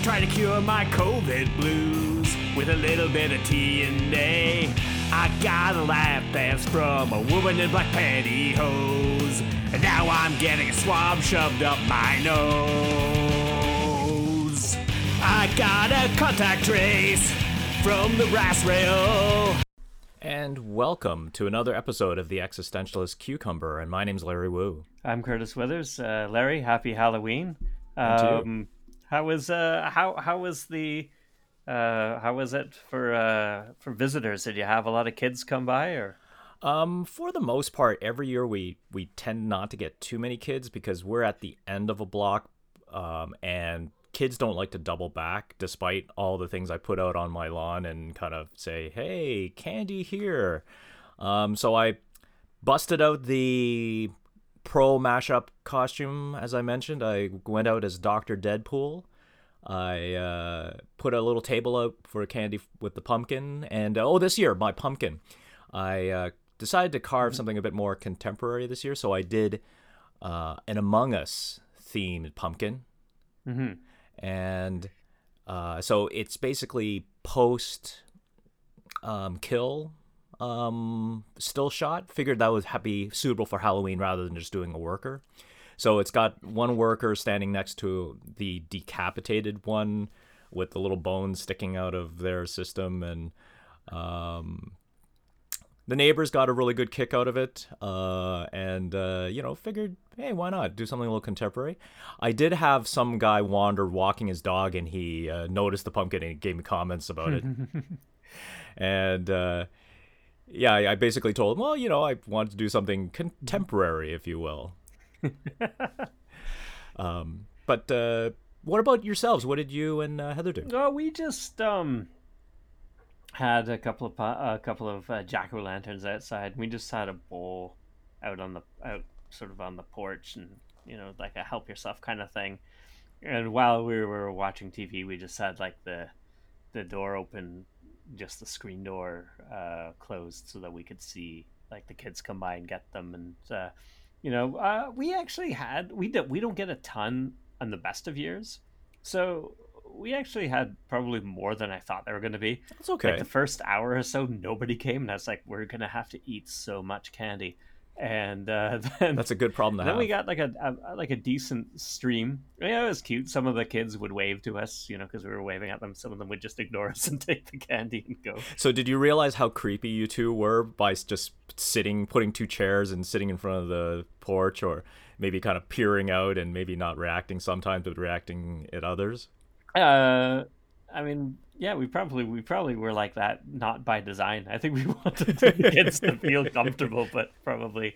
to try to cure my COVID blues with a little bit of TNA. I got a lap dance from a woman in black pantyhose, and now I'm getting a swab shoved up my nose. I got a contact trace from the brass rail. And welcome to another episode of the Existentialist Cucumber. And my name's Larry Wu. I'm Curtis Withers. Uh, Larry, happy Halloween. And to you. Um, how was uh, how how was the uh, how was it for uh, for visitors? Did you have a lot of kids come by or? Um, for the most part, every year we we tend not to get too many kids because we're at the end of a block, um, and kids don't like to double back. Despite all the things I put out on my lawn and kind of say, "Hey, candy here," um, so I busted out the pro mashup costume as I mentioned. I went out as Doctor Deadpool. I uh, put a little table out for candy with the pumpkin, and uh, oh, this year my pumpkin. I uh, decided to carve something a bit more contemporary this year, so I did uh, an Among Us themed pumpkin, Mm-hmm. and uh, so it's basically post um, kill um, still shot. Figured that would be suitable for Halloween rather than just doing a worker. So it's got one worker standing next to the decapitated one with the little bones sticking out of their system, and um, the neighbors got a really good kick out of it. Uh, and uh, you know, figured, hey, why not do something a little contemporary? I did have some guy wander walking his dog, and he uh, noticed the pumpkin and he gave me comments about it. and uh, yeah, I basically told him, well, you know, I wanted to do something contemporary, if you will. um, but uh, what about yourselves? What did you and uh, Heather do? Oh, we just um had a couple of a couple of uh, jack o' lanterns outside. We just had a bowl out on the out sort of on the porch, and you know, like a help yourself kind of thing. And while we were watching TV, we just had like the the door open, just the screen door uh, closed, so that we could see like the kids come by and get them. And uh, you know, uh, we actually had we don't we don't get a ton on the best of years, so we actually had probably more than I thought they were going to be. That's okay. Like the first hour or so, nobody came, and I was like, we're gonna have to eat so much candy. And uh, then That's a good problem to then have. we got like a, a like a decent stream. Yeah, it was cute. Some of the kids would wave to us, you know, because we were waving at them. Some of them would just ignore us and take the candy and go. So did you realize how creepy you two were by just sitting, putting two chairs and sitting in front of the porch, or maybe kind of peering out and maybe not reacting sometimes, but reacting at others? Uh, I mean, yeah, we probably we probably were like that, not by design. I think we wanted the kids to feel comfortable, but probably,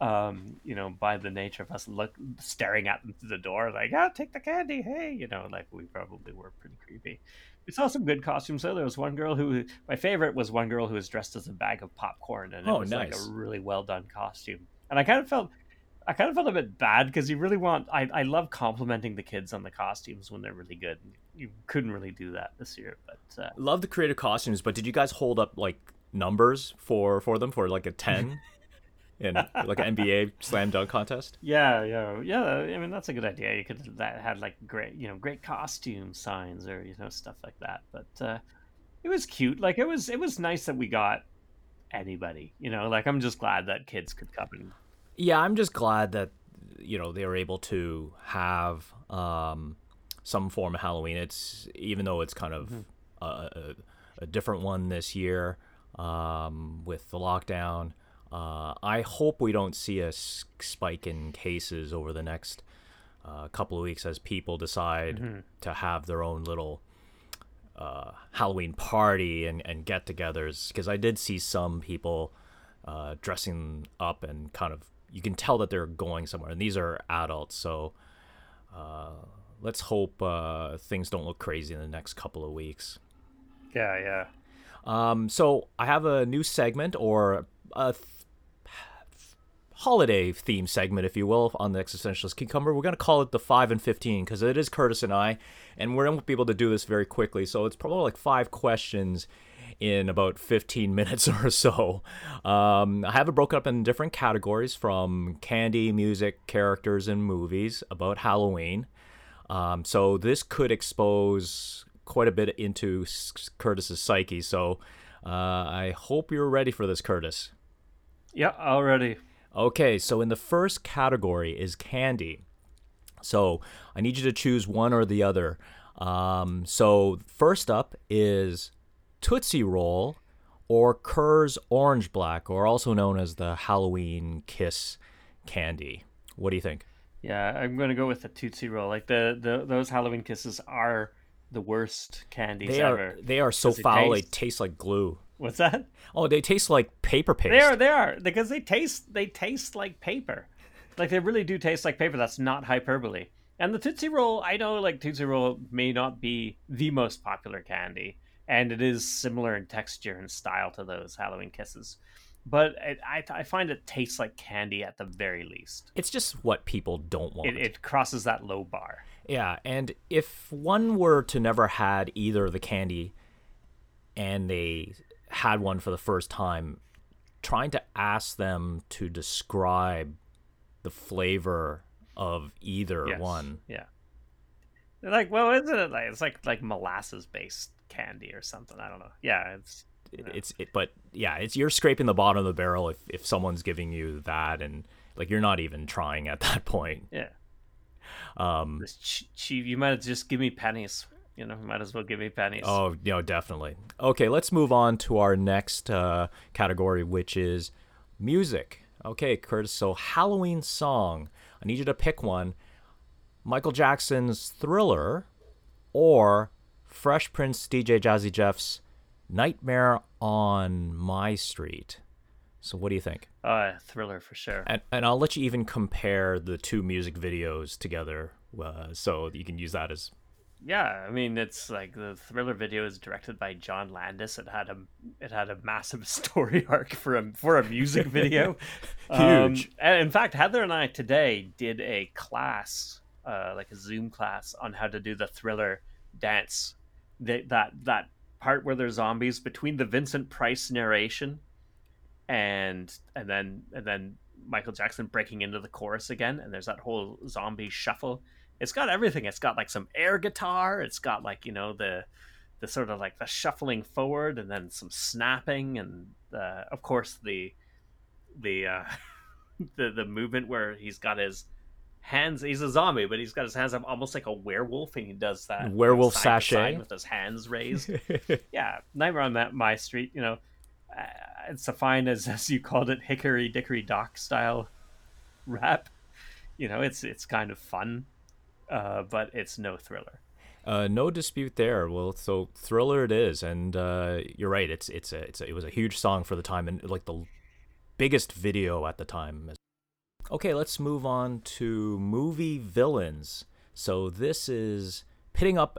um, you know, by the nature of us look staring at them through the door, like, ah, take the candy, hey, you know, like we probably were pretty creepy. We saw some good costumes though. There was one girl who, my favorite was one girl who was dressed as a bag of popcorn, and it Oh, was like a really well done costume. And I kind of felt I kind of felt a bit bad because you really want. I, I love complimenting the kids on the costumes when they're really good. You couldn't really do that this year, but uh, Love the creative costumes, but did you guys hold up like numbers for for them for like a ten in like an NBA slam dunk contest? yeah, yeah, yeah. I mean, that's a good idea. You could that had like great, you know, great costume signs or you know stuff like that. But uh, it was cute. Like it was, it was nice that we got anybody. You know, like I'm just glad that kids could come and Yeah, I'm just glad that you know they were able to have um, some form of Halloween. It's even though it's kind of a, a, a different one this year um, with the lockdown. Uh, I hope we don't see a spike in cases over the next uh, couple of weeks as people decide to have their own little uh, Halloween party and, and get togethers. Because I did see some people uh, dressing up and kind of, you can tell that they're going somewhere. And these are adults. So uh, let's hope uh, things don't look crazy in the next couple of weeks. yeah, yeah. Um, so I have a new segment or a th- holiday theme segment, if you will, on the Existentialist Cucumber. We're going to call it the 5 and 15 because it is Curtis and I, and we're going to be able to do this very quickly. So it's probably like five questions in about 15 minutes or so. Um, I have it broken up in different categories from candy, music, characters, and movies about Halloween. Um, so this could expose quite a bit into Curtis's psyche. So uh, I hope you're ready for this, Curtis. Yeah, already. Okay, so in the first category is candy. So I need you to choose one or the other. Um, so first up is Tootsie Roll or Kerr's Orange Black, or also known as the Halloween Kiss candy. What do you think? Yeah, I'm gonna go with the Tootsie Roll. Like the, the those Halloween Kisses are the worst candies they ever. Are, they are so foul. They taste like glue. What's that? Oh, they taste like paper paste. They are. They are because they taste. They taste like paper. Like they really do taste like paper. That's not hyperbole. And the Tootsie Roll, I know like Tootsie Roll may not be the most popular candy, and it is similar in texture and style to those Halloween Kisses. But it, I, I find it tastes like candy at the very least. It's just what people don't want. It, it crosses that low bar. Yeah, and if one were to never had either the candy and they had one for the first time, trying to ask them to describe the flavor of either yes. one. Yeah. They're like, well, isn't it like it's like like molasses based candy or something? I don't know. Yeah, it's you know. it's it, but yeah, it's you're scraping the bottom of the barrel if if someone's giving you that and like you're not even trying at that point. Yeah. Um, ch- ch- you might just give me pennies. You know, might as well give me pennies. Oh, you know, definitely. Okay, let's move on to our next uh, category, which is music. Okay, Curtis. So Halloween song. I need you to pick one. Michael Jackson's Thriller or Fresh Prince DJ Jazzy Jeff's Nightmare on My Street. So what do you think? Uh, thriller for sure. And and I'll let you even compare the two music videos together, uh, so you can use that as. Yeah, I mean it's like the thriller video is directed by John Landis. It had a it had a massive story arc for a for a music video. Huge. Um, and in fact, Heather and I today did a class, uh, like a Zoom class, on how to do the thriller dance. That that that part where there's zombies between the Vincent Price narration and and then and then Michael Jackson breaking into the chorus again, and there's that whole zombie shuffle. It's got everything. It's got like some air guitar. It's got like you know the the sort of like the shuffling forward, and then some snapping, and uh, of course the the uh, the the movement where he's got his hands. He's a zombie, but he's got his hands up almost like a werewolf, and he does that werewolf sashay with his hands raised. yeah, Nightmare on that My Street. You know, uh, it's a fine as as you called it, hickory dickory dock style rap. You know, it's it's kind of fun, uh, but it's no thriller. Uh, no dispute there. Well, so thriller it is, and uh, you're right. It's it's a, it's a, it was a huge song for the time, and like the biggest video at the time. Okay, let's move on to movie villains. So this is pitting up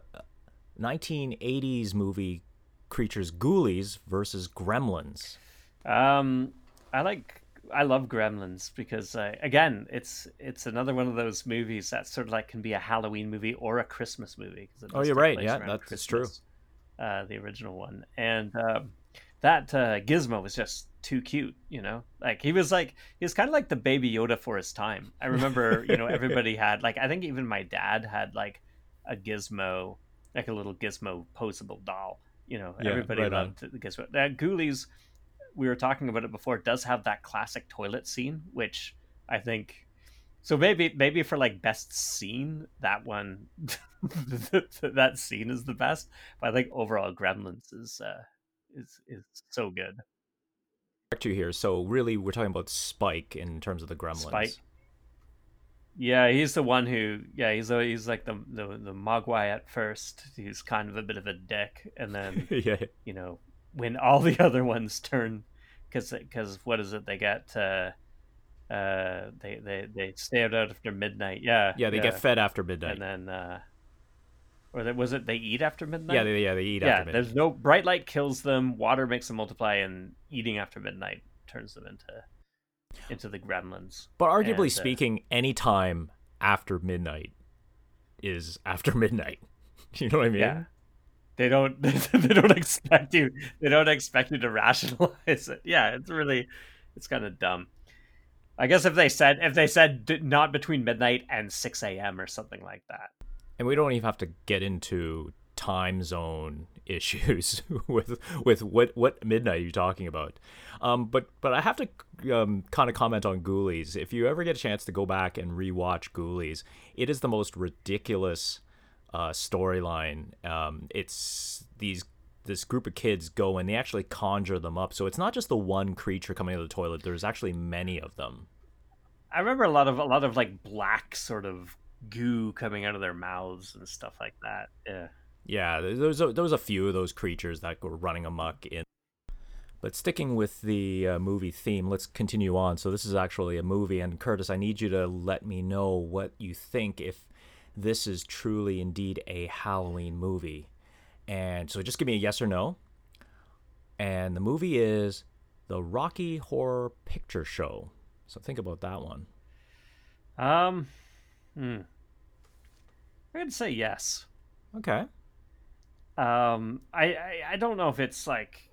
1980s movie creatures Ghoulies versus Gremlins. Um, I like I love Gremlins because uh, again, it's it's another one of those movies that sort of like can be a Halloween movie or a Christmas movie. oh, you're right. Yeah, that's Christmas, true. Uh, the original one, and um, that uh, Gizmo was just too cute. You know, like he was like he was kind of like the baby Yoda for his time. I remember, you know, everybody had like I think even my dad had like a Gizmo, like a little Gizmo posable doll. You know, yeah, everybody right loved on. the Gizmo. That Ghoulies we were talking about it before, does have that classic toilet scene, which I think. So maybe maybe for like best scene, that one, that scene is the best. But I think overall, Gremlins is uh, is is so good. To here, so really, we're talking about Spike in terms of the Gremlins. Spike. Yeah, he's the one who. Yeah, he's a, he's like the the the Mogwai at first. He's kind of a bit of a dick, and then yeah, you know, when all the other ones turn because because what is it they get uh uh they they they stay out after midnight yeah yeah they yeah. get fed after midnight and then uh or that was it they eat after midnight? Yeah they, yeah they eat yeah after midnight. there's no bright light kills them water makes them multiply and eating after midnight turns them into into the gremlins. But arguably and, uh, speaking uh, any time after midnight is after midnight. You know what i mean? Yeah. They don't they don't expect you they don't expect you to rationalize it. Yeah it's really it's kind of dumb. I guess if they said if they said not between midnight and 6 a.m or something like that and we don't even have to get into time zone issues with with what what midnight are you talking about? Um but but i have to um, kind of comment on ghoulies. If you ever get a chance to go back and rewatch ghoulies it is the most ridiculous uh, storyline. Um it's these this group of kids go and they actually conjure them up. So it's not just the one creature coming out of the toilet. There's actually many of them. I remember a lot of a lot of like black sort of goo coming out of their mouths and stuff like that. Yeah. Yeah, there was a, there was a few of those creatures that were running amok in. But sticking with the uh, movie theme, let's continue on. So this is actually a movie, and Curtis, I need you to let me know what you think if this is truly indeed a Halloween movie. And so just give me a yes or no. And the movie is the Rocky Horror Picture Show. So think about that one. Um, hmm. I'm gonna say yes. Okay. Um, I, I I don't know if it's like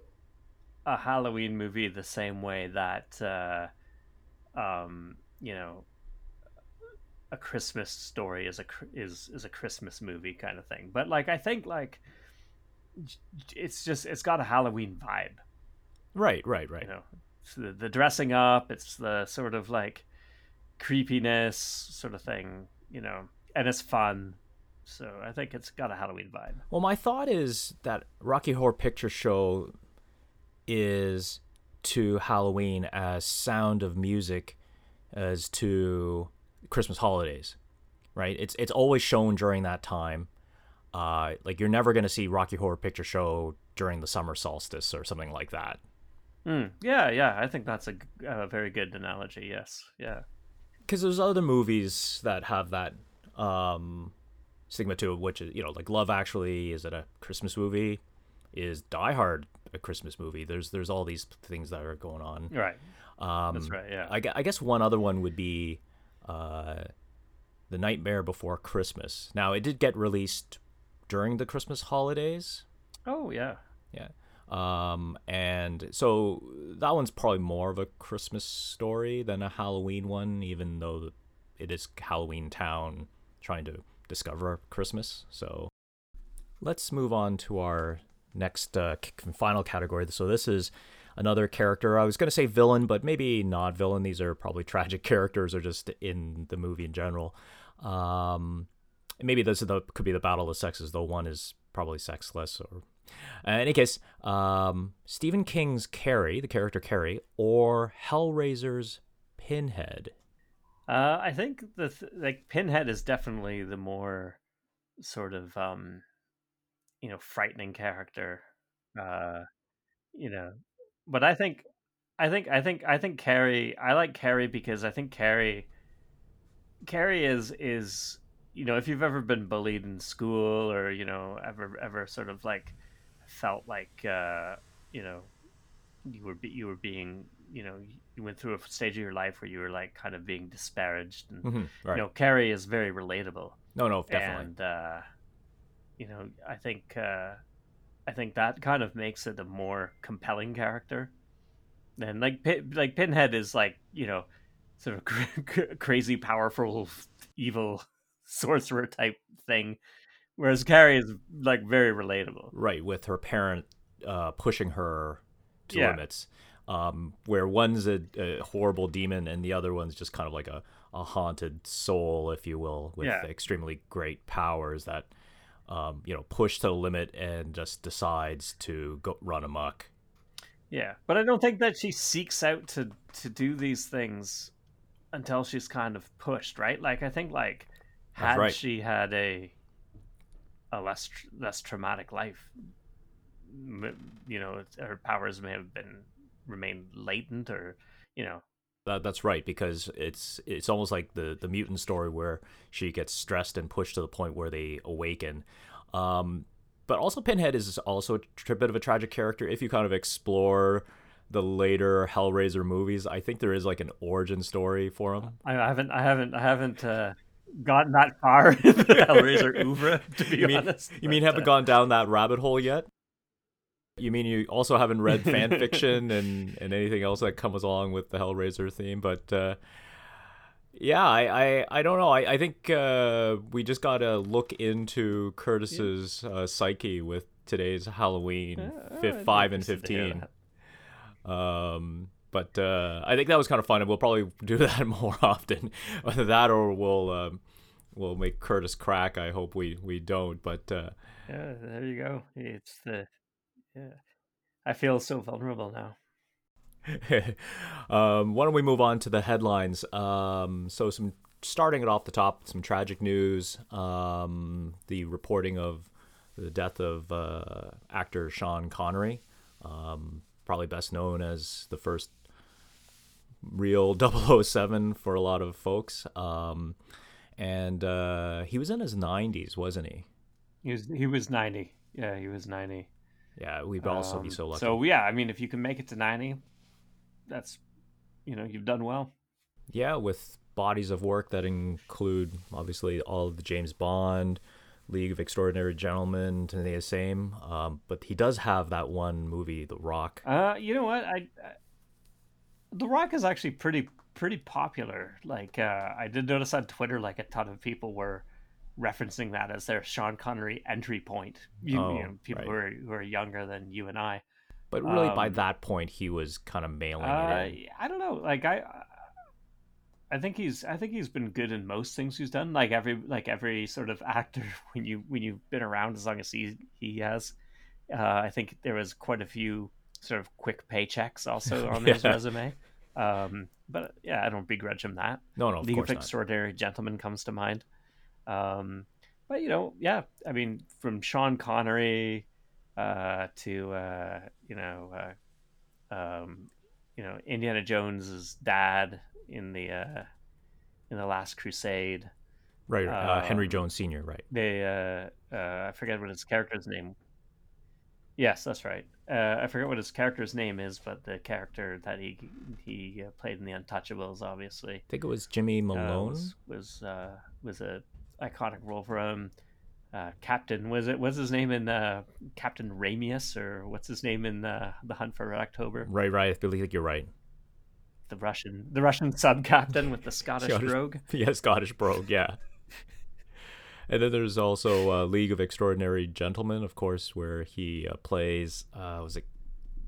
a Halloween movie the same way that uh, um, you know, a Christmas story is a is is a Christmas movie kind of thing. But like I think like it's just it's got a Halloween vibe. Right, right, right. You know, it's the, the dressing up. It's the sort of like creepiness sort of thing. You know, and it's fun. So I think it's got a Halloween vibe. Well, my thought is that Rocky Horror Picture Show is to Halloween as Sound of Music as to Christmas holidays, right? It's it's always shown during that time. Uh, like you're never gonna see Rocky Horror Picture Show during the summer solstice or something like that. Mm, yeah, yeah. I think that's a very good analogy. Yes. Yeah. Because there's other movies that have that um, stigma to which is you know like Love Actually. Is it a Christmas movie? Is Die Hard a Christmas movie? There's there's all these things that are going on. Right. Um, That's right. Yeah. I, I guess one other one would be uh, The Nightmare Before Christmas. Now, it did get released during the Christmas holidays. oh yeah. Yeah. Um, and so that one's probably more of a Christmas story than a Halloween one, even though it is Halloween Town trying to discover Christmas. So let's move on to our next uh, final category. So this is another character. I was going to say villain, but maybe not villain. These are probably tragic characters or just in the movie in general. Um, maybe this is the, could be the battle of the sexes, though one is probably sexless. Or uh, in any case, um, Stephen King's Carrie, the character Carrie, or Hellraiser's Pinhead. Uh, I think the th- like Pinhead is definitely the more sort of um, you know, frightening character. Uh, you know, but I think, I think, I think, I think Carrie. I like Carrie because I think Carrie. Carrie is is you know if you've ever been bullied in school or you know ever ever sort of like felt like uh, you know you were you were being you know you went through a stage of your life where you were like kind of being disparaged and Mhm, right. you know Carrie is very relatable no, no, definitely. and uh, you know I think uh, I think that kind of makes it a more compelling character and like like Pinhead is like you know sort of cr- crazy powerful evil sorcerer type thing whereas Carrie is like very relatable right, with her parent uh, pushing her to Yeah. limits. Um, where one's a, a horrible demon and the other one's just kind of like a, a haunted soul, if you will, with Yeah. extremely great powers that, um, you know, push to the limit and just decides to go run amok. Yeah, but I don't think that she seeks out to to do these things until she's kind of pushed, right? Like I think like had right. she had a a less tr- less traumatic life, m- you know, her powers may have been remained latent, or you know, That, that's right because it's it's almost like the the mutant story where she gets stressed and pushed to the point where they awaken. Um, but also Pinhead is also a tr- bit of a tragic character if you kind of explore the later Hellraiser movies. I think there is like an origin story for him. I haven't I haven't I haven't uh, gotten that far in the Hellraiser oeuvre to be You mean, honest. you mean haven't uh, gone down that rabbit hole yet? You mean you also haven't read fan fiction and, and anything else that comes along with the Hellraiser theme? But uh, Yeah, I, I, I don't know. I, I think uh, we just gotta look into Curtis's uh, psyche with today's Halloween Uh, five and interested to hear fifteen. Um, but uh, I think that was kind of fun, and we'll probably do that more often. Whether that or we'll um, we'll make Curtis crack. I hope we we don't. But uh, Yeah, there you go. It's the yeah. I feel so vulnerable now. um, why don't we move on to the headlines? Um, so some starting it off the top, some tragic news. Um, the reporting of the death of uh, actor Sean Connery, um, probably best known as the first real 007 for a lot of folks. Um, and uh, he was in his 90s, wasn't he? He was he was ninety. Yeah, he was ninety. Yeah, we'd also be Um, so lucky. So yeah, I mean, if you can make it to ninety, that's you know you've done well. Yeah, with bodies of work that include obviously all of the James Bond, League of Extraordinary Gentlemen, to the same. Um, but he does have that one movie, The Rock. Uh, you know what? I, I The Rock is actually pretty pretty popular. Like uh, I did notice on Twitter, like a ton of people were referencing that as their Sean Connery entry point. You, Oh, you know, people who are who are younger than you and I. But really, by Um, that point, he was kind of mailing Uh, it in. I don't know. Like I, I think he's I think he's been good in most things he's done. Like every like every sort of actor when you when you've been around as long as he he has. Uh, I think there was quite a few sort of quick paychecks also on his resume. Um, but yeah, I don't begrudge him that. No, no, of League course of not. Extraordinary Gentlemen comes to mind. Um, but you know, yeah, I mean, from Sean Connery uh, to uh, you know, uh, um, you know, Indiana Jones's dad in the uh, in the Last Crusade. Right, uh, Henry um, Jones Sr., right. They, uh, uh, I forget what his character's name. Yes, that's right. Uh, I forget what his character's name is, but the character that he he uh, played in the Untouchables, obviously, I think it was Jimmy uh, Malone. was was uh, was a iconic role for him. Uh, Captain was it? What's his name in uh, Captain Ramius, or what's his name in uh, the Hunt for Red October? Right, right. I believe you're right. The Russian, the Russian sub captain with the Scottish Scottish- brogue. yeah, Scottish brogue, yeah. and then there's also uh, League of Extraordinary Gentlemen, of course, where he uh, plays, uh, was it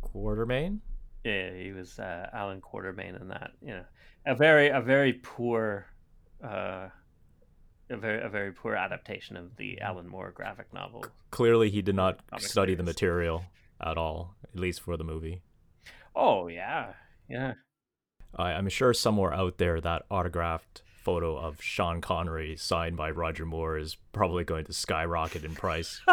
Quatermain? Yeah, he was uh, Allan Quatermain in that. You know, a very a very poor, uh, a very a very poor adaptation of the Alan Moore graphic novel. Clearly, he did not study the material at all, at least for the movie. Oh yeah, yeah. I I'm sure somewhere out there that autographed photo of Sean Connery signed by Roger Moore is probably going to skyrocket in price.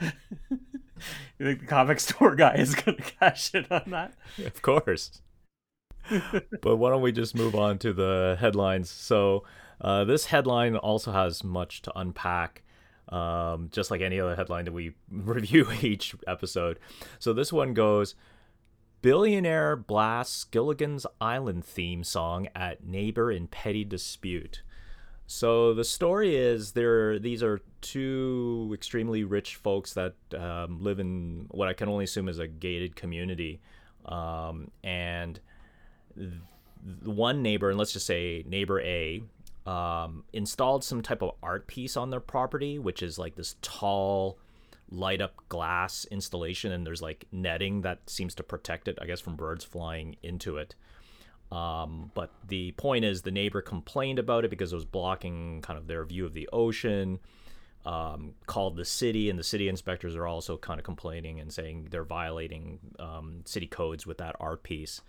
you think the comic store guy is going to cash in on that? of course. but why don't we just move on to the headlines? So, uh, this headline also has much to unpack, um, just like any other headline that we review each episode. So, this one goes Billionaire blasts Gilligan's Island theme song at neighbor in petty dispute. So the story is there. These are two extremely rich folks that um, live in what I can only assume is a gated community, um, and th- one neighbor, and let's just say neighbor A, um, installed some type of art piece on their property, which is like this tall, light up glass installation, and there's like netting that seems to protect it, I guess, from birds flying into it. Um, but the point is, the neighbor complained about it because it was blocking kind of their view of the ocean. Um, called the city, and the city inspectors are also kind of complaining and saying they're violating um, city codes with that art piece.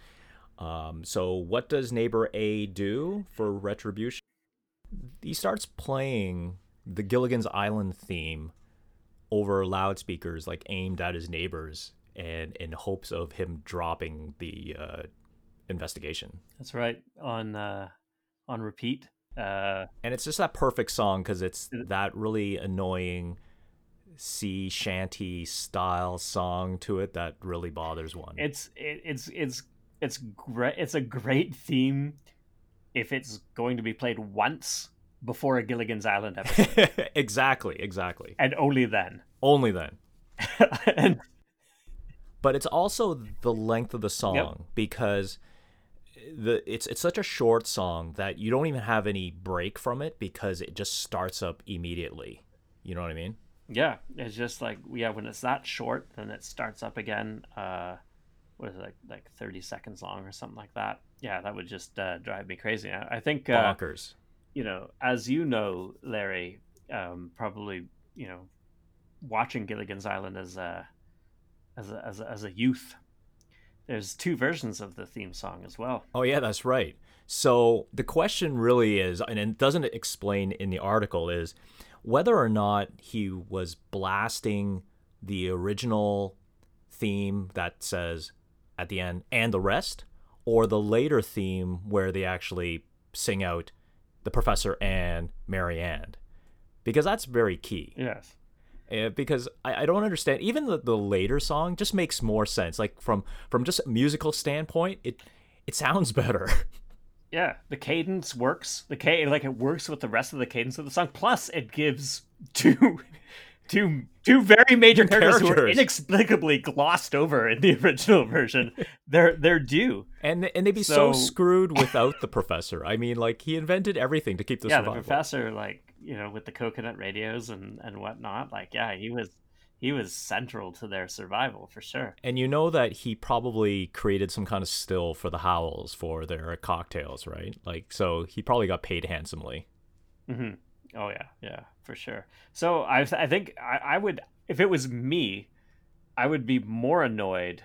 Um, so, what does neighbor A do for retribution? He starts playing the Gilligan's Island theme over loudspeakers, like aimed at his neighbors, and in hopes of him dropping the uh, investigation. That's right on uh, on repeat. Uh, And it's just that perfect song because it's that really annoying sea shanty style song to it that really bothers one. it's it, it's it's it's great. It's a great theme if it's going to be played once before a Gilligan's Island episode, exactly, exactly. and only then. Only then. and But it's also the length of the song because the it's it's such a short song that you don't even have any break from it because it just starts up immediately. You know what I mean? Yeah, it's just like yeah, when it's that short, then it starts up again. Uh, what is it like like thirty seconds long or something like that? Yeah, that would just uh, drive me crazy. I, I think uh, Bonkers. you know, as you know, Larry, um, probably you know, watching Gilligan's Island as a as a, as a as a youth. There's two versions of the theme song as well. Oh yeah, that's right. So the question really is, and it doesn't explain in the article, is whether or not he was blasting the original theme that says at the end and the rest, or the later theme where they actually sing out the professor and Mary Ann, because that's very key. Yes. Uh, because I, I don't understand even the, the later song just makes more sense like from from just a musical standpoint it it sounds better Yeah, the cadence works. The ca- like it works with the rest of the cadence of the song. Plus, it gives two, two, two very major characters, who are inexplicably glossed over in the original version. They're they're due. and and they'd be so, So- screwed without the professor i mean like he invented everything to keep the yeah, survival the professor, like you know, with the coconut radios and and whatnot. Like, yeah, he was he was central to their survival for sure. and you know that he probably created some kind of still for the Howells for their cocktails right like so he probably got paid handsomely hmm Oh yeah, yeah, for sure. So I I think I, I would if it was me, I would be more annoyed.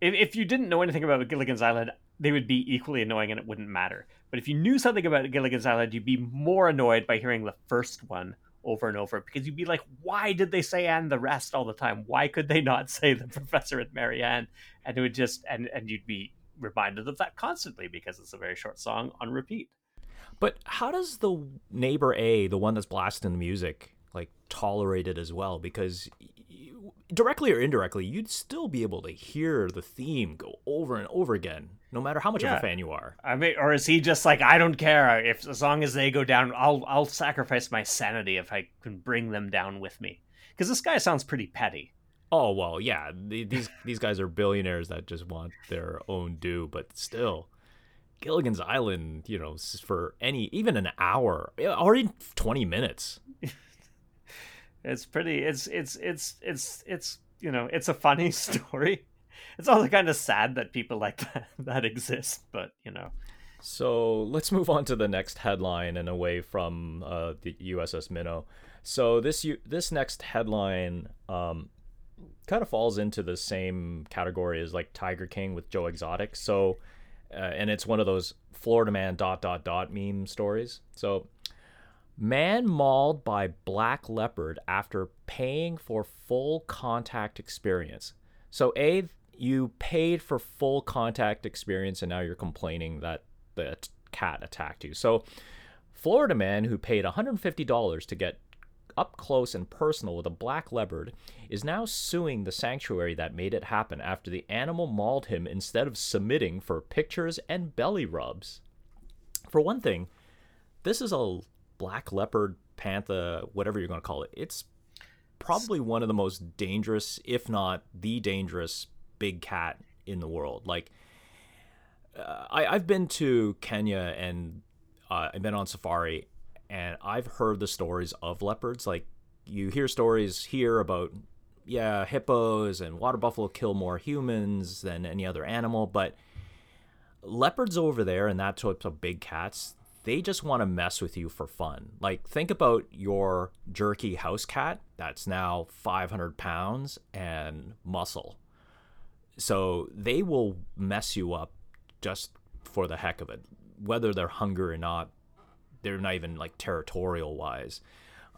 If if you didn't know anything about Gilligan's Island, they would be equally annoying and it wouldn't matter. But if you knew something about Gilligan's Island, you'd be more annoyed by hearing the first one over and over because you'd be like, why did they say and the rest all the time? Why could they not say the professor and Mary Ann? And it would just and and you'd be reminded of that constantly because it's a very short song on repeat. But how does the neighbor A, the one that's blasting the music, like tolerate it as well? Because directly or indirectly, you'd still be able to hear the theme go over and over again, no matter how much of a fan you are. I mean, or is he just like, I don't care if as long as they go down, I'll I'll sacrifice my sanity if I can bring them down with me. Because this guy sounds pretty petty. Oh well, yeah. the- These these guys are billionaires that just want their own due, but still, Gilligan's Island, you know, for any even an hour or even twenty minutes. It's pretty. It's it's it's it's it's you know, it's a funny story. It's also kind of sad that people like that that exist, but you know, So let's move on to the next headline and away from uh, the USS Minnow. So this this next headline um, kind of falls into the same category as like Tiger King with Joe Exotic. So uh, and it's one of those Florida man dot dot dot meme stories. So man mauled by black leopard after paying for full contact experience. So a you paid for full contact experience and now you're complaining that the cat attacked you. So Florida man who paid $150 to get up close and personal with a black leopard is now suing the sanctuary that made it happen after the animal mauled him instead of submitting for pictures and belly rubs. For one thing, this is a black leopard, panther, whatever you're going to call it. It's probably one of the most dangerous, if not the dangerous, big cat in the world. Like, uh, I, I've been to Kenya and uh, I've been on safari, and I've heard the stories of leopards. Like, you hear stories here about, yeah, hippos and water buffalo kill more humans than any other animal, but leopards over there and that type of big cats they just want to mess with you for fun like think about your jerky house cat that's now 500 pounds and muscle so they will mess you up just for the heck of it whether they're hungry or not they're not even like territorial wise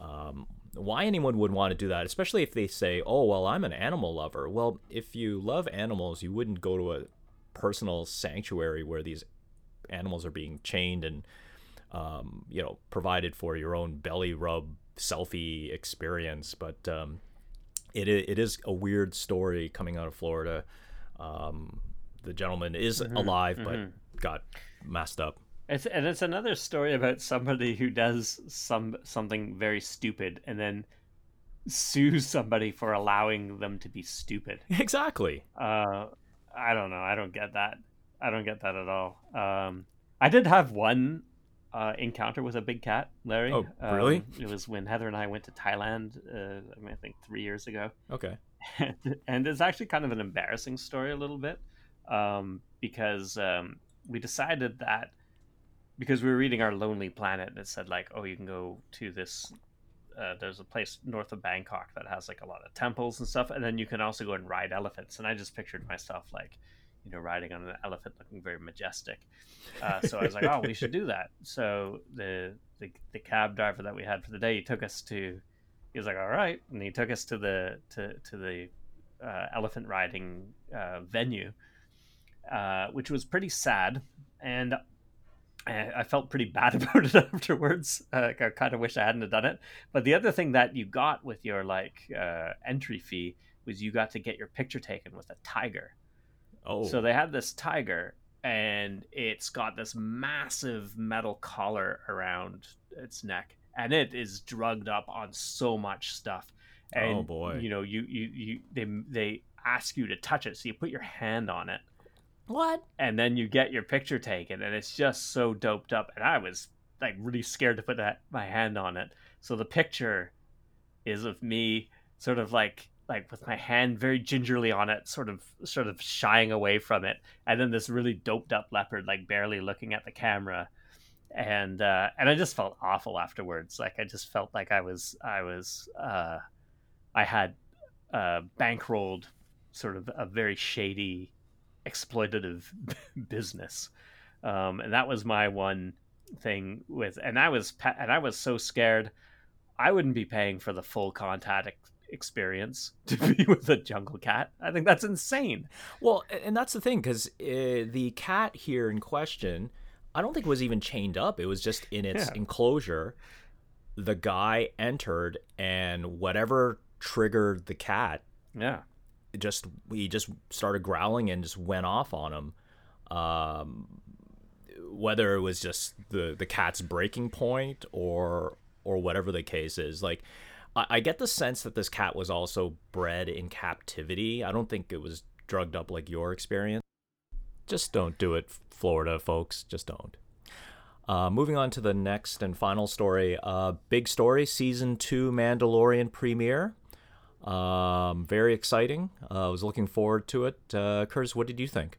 um, why anyone would want to do that especially if they say oh well i'm an animal lover. Well if you love animals you wouldn't go to a personal sanctuary where these animals are being chained and um, you know provided for your own belly rub selfie experience. But um, it, it is a weird story coming out of florida. Um, the gentleman is alive but got messed up It's and it's another story about somebody who does some something very stupid and then sues somebody for allowing them to be stupid. exactly Uh, I don't know. I don't get that. I don't get that at all. Um, I did have one uh, encounter with a big cat, Larry. Oh, really? Um, it was when Heather and I went to Thailand. Uh, I, mean, I think three years ago, Okay. and it's actually kind of an embarrassing story a little bit um, because um, we decided that because we were reading our Lonely Planet, and it said like, oh, you can go to this. Uh, there's a place north of Bangkok that has like a lot of temples and stuff, and then you can also go and ride elephants. And I just pictured myself like, you know, riding on an elephant, looking very majestic. Uh, so I was like, oh, we should do that. So the, the the cab driver that we had for the day, he took us to. He was like, all right, and he took us to the to to the uh, elephant riding uh, venue, uh, which was pretty sad, and I felt pretty bad about it afterwards. Uh, I kind of wish I hadn't have done it. But the other thing that you got with your like uh, entry fee was you got to get your picture taken with a tiger. Oh. So they had this tiger, and it's got this massive metal collar around its neck, and it is drugged up on so much stuff. And, Oh, boy. You know, you you you they they ask you to touch it, so you put your hand on it, what? and then you get your picture taken, and it's just so doped up. And I was like really scared to put that my hand on it. So the picture is of me, sort of like like with my hand very gingerly on it, sort of sort of shying away from it, and then this really doped up leopard like barely looking at the camera, and uh, and I just felt awful afterwards. Like I just felt like I was I was uh, I had uh, bankrolled sort of a very shady exploitative business um, and that was my one thing with and i was and i was so scared i wouldn't be paying for the full contact ex- experience to be with a jungle cat i think that's insane Well, and that's the thing because uh, the cat here in question, I don't think was even chained up. It was just in its Yeah. enclosure. The guy entered, and whatever triggered the cat, yeah just he just started growling and just went off on him. Um, whether it was just the the cat's breaking point or or whatever the case is, like I, I get the sense that this cat was also bred in captivity. I don't think it was drugged up like your experience. Just don't do it, Florida folks. Just don't. Uh, moving on to the next and final story. Uh, big story, season two Mandalorian premiere. Um, very exciting. Uh, I was looking forward to it. Uh, Curtis, what did you think?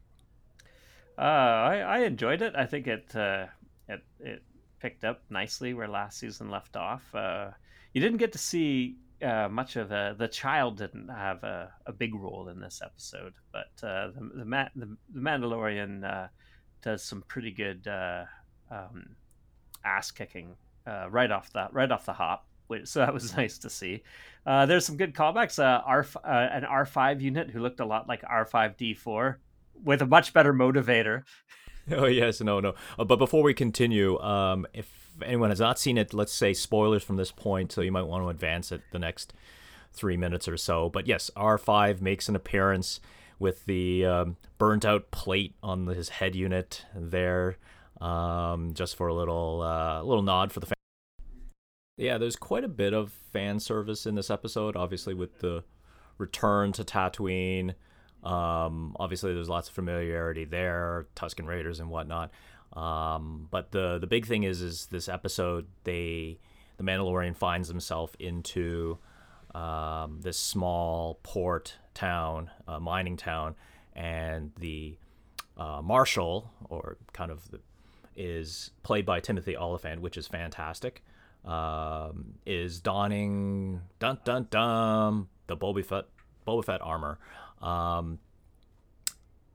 uh, I, I enjoyed it i think it uh, it it picked up nicely where last season left off uh, you didn't get to see uh, much of a, the child didn't have a, a big role in this episode, but uh, the the, Ma- the the Mandalorian uh, does some pretty good uh, um, ass kicking uh, right off the right off the hop. So that was nice to see. Uh, there's some good callbacks. Uh, R uh, an R five unit who looked a lot like R five D four with a much better motivator. Oh yes, no, no. Uh, but before we continue, um, if anyone has not seen it, let's say spoilers from this point, so you might want to advance it the next three minutes or so. But yes, R five makes an appearance with the um, burnt out plate on his head unit there, um, just for a little uh, little nod for the. Fan- yeah, there's quite a bit of fan service in this episode. Obviously, with the return to Tatooine. Um, obviously, there's lots of familiarity there, Tusken Raiders and whatnot. Um, but the the big thing is, is this episode they the Mandalorian finds himself into um, this small port town, uh, mining town, and the uh, marshal or kind of the, is played by Timothy Olyphant, which is fantastic. Um, is donning dun dun dun the Boba Fett Boba Fett armor. Um,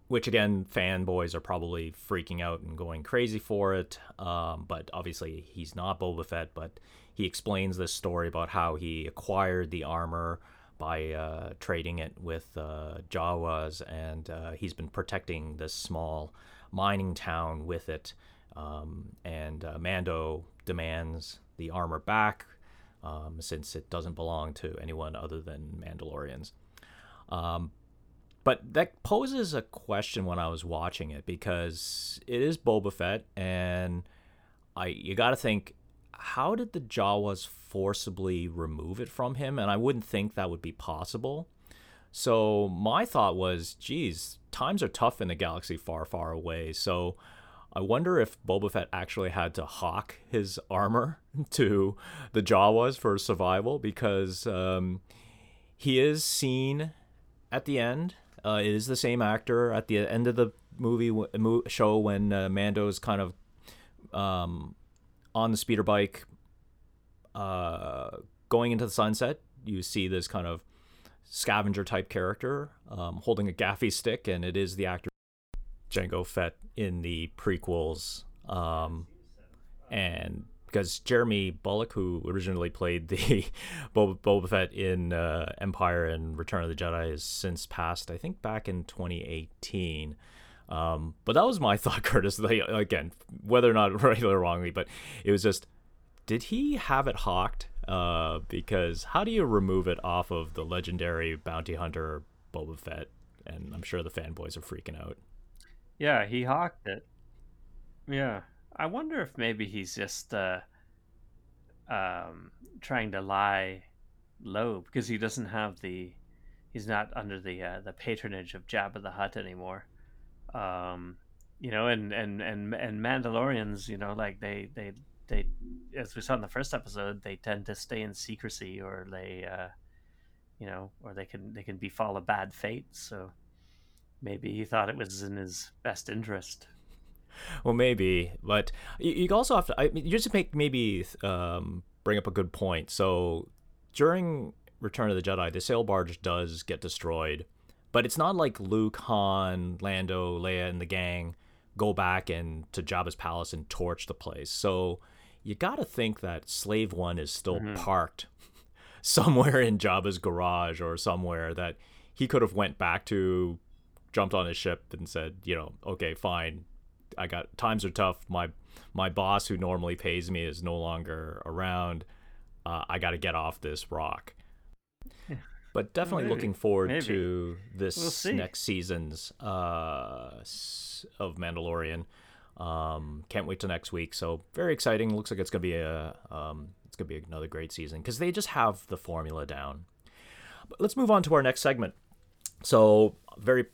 which again, fanboys are probably freaking out and going crazy for it. Um, but obviously, he's not Boba Fett. But he explains this story about how he acquired the armor by uh, trading it with uh, Jawas, and uh, he's been protecting this small mining town with it. Um, and uh, Mando demands the armor back um, since it doesn't belong to anyone other than Mandalorians. Um, but that poses a question when I was watching it because it is Boba Fett, and I you got to think, how did the Jawas forcibly remove it from him? And I wouldn't think that would be possible. So my thought was, geez, times are tough in the galaxy far, far away. So I wonder if Boba Fett actually had to hawk his armor to the Jawas for survival because um, he is seen at the end. Uh, it is the same actor at the end of the movie show when uh, Mando's kind of um, on the speeder bike uh, going into the sunset. You see this kind of scavenger type character um, holding a gaffi stick, and it is the actor Jango Fett in the prequels. Um, and because Jeremy Bulloch, who originally played the Boba, Fett in uh, Empire and Return of the Jedi, has since passed. I think back in 2018. Um, but that was my thought, Curtis. Like, again, whether or not right or wrongly, but it was just, did he have it hawked? Uh, because how do you remove it off of the legendary bounty hunter Boba Fett? And I'm sure the fanboys are freaking out. Yeah, he hawked it. Yeah, I wonder if maybe he's just uh, um, trying to lie low because he doesn't have the, he's not under the uh, the patronage of Jabba the Hutt anymore. Um, you know, and and and and Mandalorians, you know, like they they they as we saw in the first episode they tend to stay in secrecy or they uh you know or they can they can befall a bad fate so maybe he thought it was in his best interest. Well maybe but you, you also have to I mean, you just make maybe um bring up a good point. So during return of the jedi the sail barge does get destroyed but it's not like luke han lando leia and the gang go back and to jabba's palace and torch the place. So you got to think that Slave One is still mm-hmm. parked somewhere in Jabba's garage or somewhere that he could have went back to, jumped on his ship and said, you know, okay, fine, I got times are tough. My my boss who normally pays me is no longer around. Uh, I got to get off this rock. But definitely Maybe. looking forward Maybe. to this we'll next season's uh, of Mandalorian. Um, can't wait till next week. So very exciting. Looks like it's gonna be a um, it's gonna be another great season because they just have the formula down. But let's move on to our next segment. So very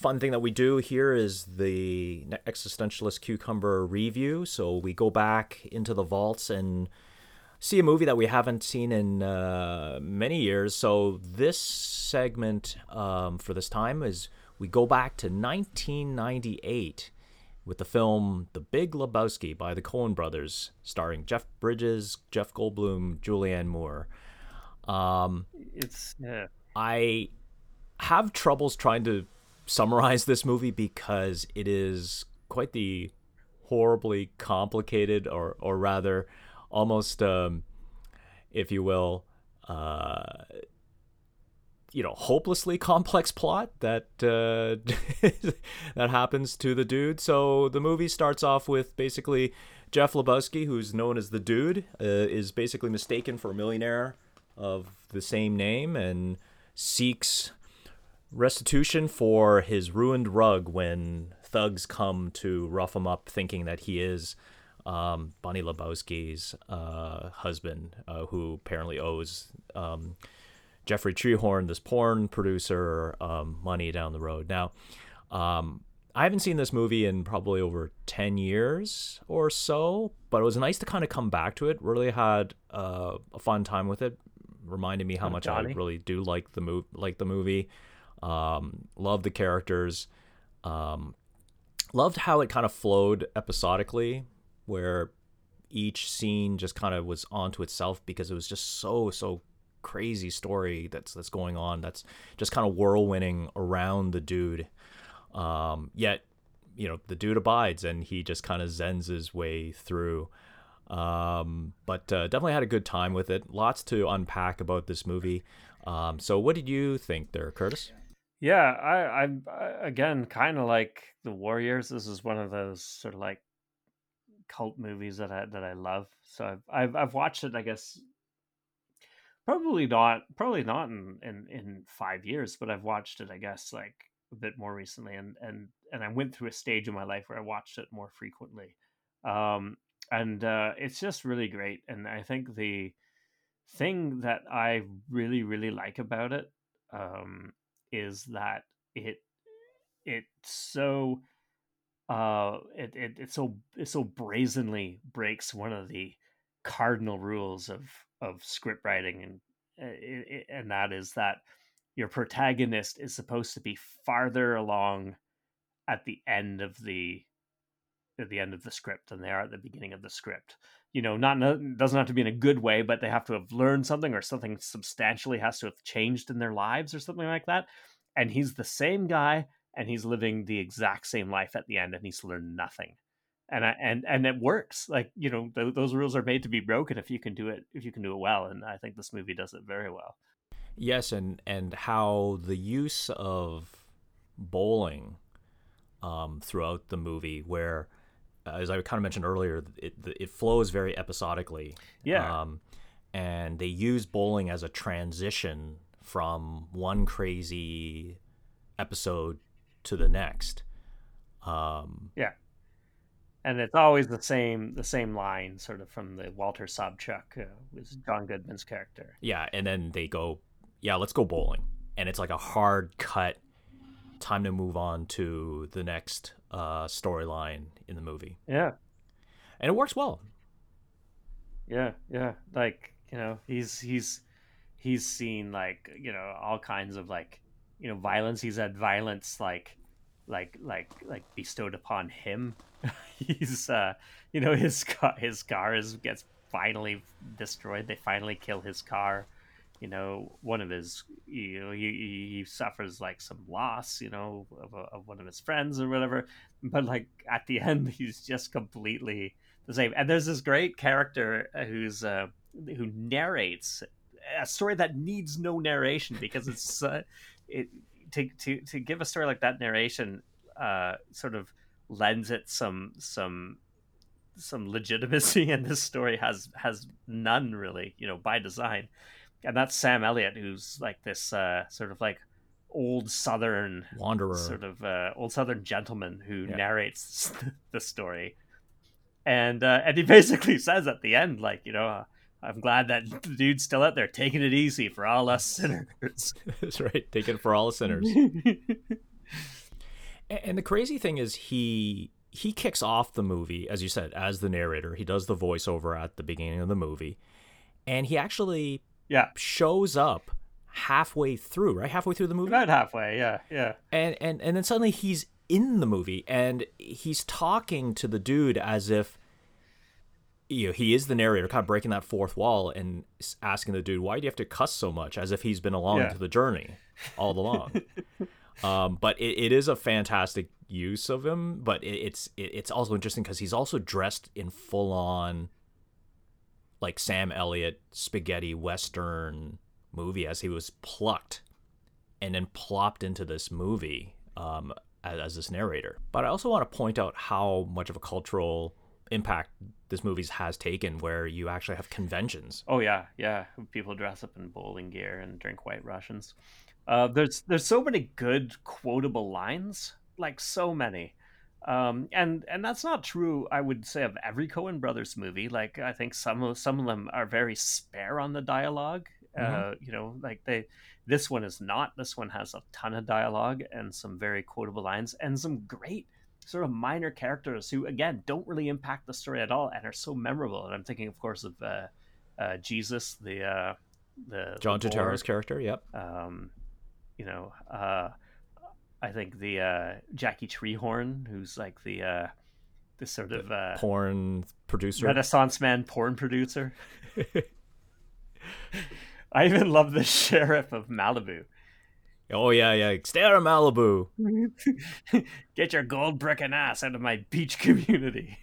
fun thing that we do here is the existentialist cucumber review. So we go back into the vaults and see a movie that we haven't seen in uh, many years. So this segment um, for this time is we go back to 1998 with the film The Big Lebowski by the Coen brothers, starring Jeff Bridges, Jeff Goldblum, Julianne Moore. Um, it's yeah. I have troubles trying to summarize this movie because it is quite the horribly complicated, or or rather, almost, um, if you will, uh, you know hopelessly complex plot that uh, that happens to the dude. So the movie starts off with basically Jeff Lebowski, who's known as the Dude, uh, is basically mistaken for a millionaire of the same name and seeks restitution for his ruined rug when thugs come to rough him up, thinking that he is um, Bunny Lebowski's uh, husband, uh, who apparently owes. Um, Jeffrey Treehorn, this porn producer, um, money down the road. Now, um, I haven't seen this movie in probably over 10 years or so, but it was nice to kind of come back to it. Really had uh, a fun time with it. Reminded me how much Johnny. I really do like the movie. Like the movie, um, love the characters. Um, loved how it kind of flowed episodically, where each scene just kind of was onto itself because it was just so so crazy story that's that's going on that's just kind of whirlwinding around the dude. Um, yet you know the dude abides and he just kind of zens his way through. Um, but uh, definitely had a good time with it. Lots to unpack about this movie. Um, so what did you think there curtis yeah i i again kind of like the warriors this is one of those sort of like cult movies that i that i love so i've i've, I've watched it i guess probably not probably not in, in in five years but i've watched it i guess like a bit more recently and and and i went through a stage in my life where i watched it more frequently um and uh it's just really great and i think the thing that i really really like about it um is that it it so uh it, it it so it so brazenly breaks one of the cardinal rules of of script writing and uh, and that is that your protagonist is supposed to be farther along at the end of the at the end of the script than they are at the beginning of the script. You know, not doesn't have to be in a good way, but they have to have learned something or something substantially has to have changed in their lives or something like that. And he's the same guy and he's living the exact same life at the end and he's learned nothing. And I, and and it works. Like, you know, th- those rules are made to be broken if you can do it if you can do it well and I think this movie does it very well. Yes, and and how the use of bowling um, throughout the movie, where as I kind of mentioned earlier, it it flows very episodically. Yeah. Um, and they use bowling as a transition from one crazy episode to the next. Um, yeah. And it's always the same the same line, sort of from the Walter Sobchak, uh, was John Goodman's character. Yeah, and then they go, yeah, let's go bowling, and it's like a hard cut. Time to move on to the next uh, storyline in the movie. Yeah, and it works well. Yeah, yeah. Like you know, he's he's he's seen like you know all kinds of like you know violence. He's had violence like like like like bestowed upon him. he's uh you know his car his car is gets finally destroyed. They finally kill his car you know one of his you know he, he suffers like some loss you know of, a, of one of his friends or whatever but like at the end he's just completely the same. And there's this great character who's uh who narrates a story that needs no narration because it's uh, it to, to to give a story like that narration uh sort of lends it some some some legitimacy and this story has has none really you know by design and that's Sam Elliott, who's like this uh, sort of like old Southern wanderer, sort of uh, old Southern gentleman who yeah. narrates the story, and uh, and he basically says at the end, like you know. Uh, I'm glad that the dude's still out there taking it easy for all us sinners. That's right, taking it for all the sinners. and the crazy thing is, he he kicks off the movie, as you said, as the narrator. He does the voiceover at the beginning of the movie, and he actually yeah shows up halfway through right halfway through the movie about halfway yeah yeah and and and then suddenly he's in the movie and he's talking to the dude as if you know, he is the narrator, kind of breaking that fourth wall and asking the dude, "Why do you have to cuss so much?" As if he's been along yeah. to the journey all along. um, but it, it is a fantastic use of him. But it, it's it, it's also interesting because he's also dressed in full on like Sam Elliott spaghetti western movie as he was plucked and then plopped into this movie um, as, as this narrator. But I also want to point out how much of a cultural impact this movie has taken where you actually have conventions. Oh yeah, yeah. People dress up in bowling gear and drink white Russians. Uh, there's there's so many good quotable lines, like so many um, and and that's not true. I would say of every Coen Brothers movie. Like I think some of some of them are very spare on the dialog mm-hmm. Uh, you know, like they. This one is not. This one has a ton of dialogue and some very quotable lines and some great sort of minor characters who again don't really impact the story at all and are so memorable. And I'm thinking, of course, of uh, uh, Jesus, the uh, the John Turturro's character. Yep. Um, you know. I think the uh, Jackie Treehorn, who's like the uh, the sort of uh, porn producer, Renaissance man porn producer. I even love the sheriff of Malibu. Oh yeah, yeah. Stay out of Malibu. Get your gold brick and ass out of my beach community.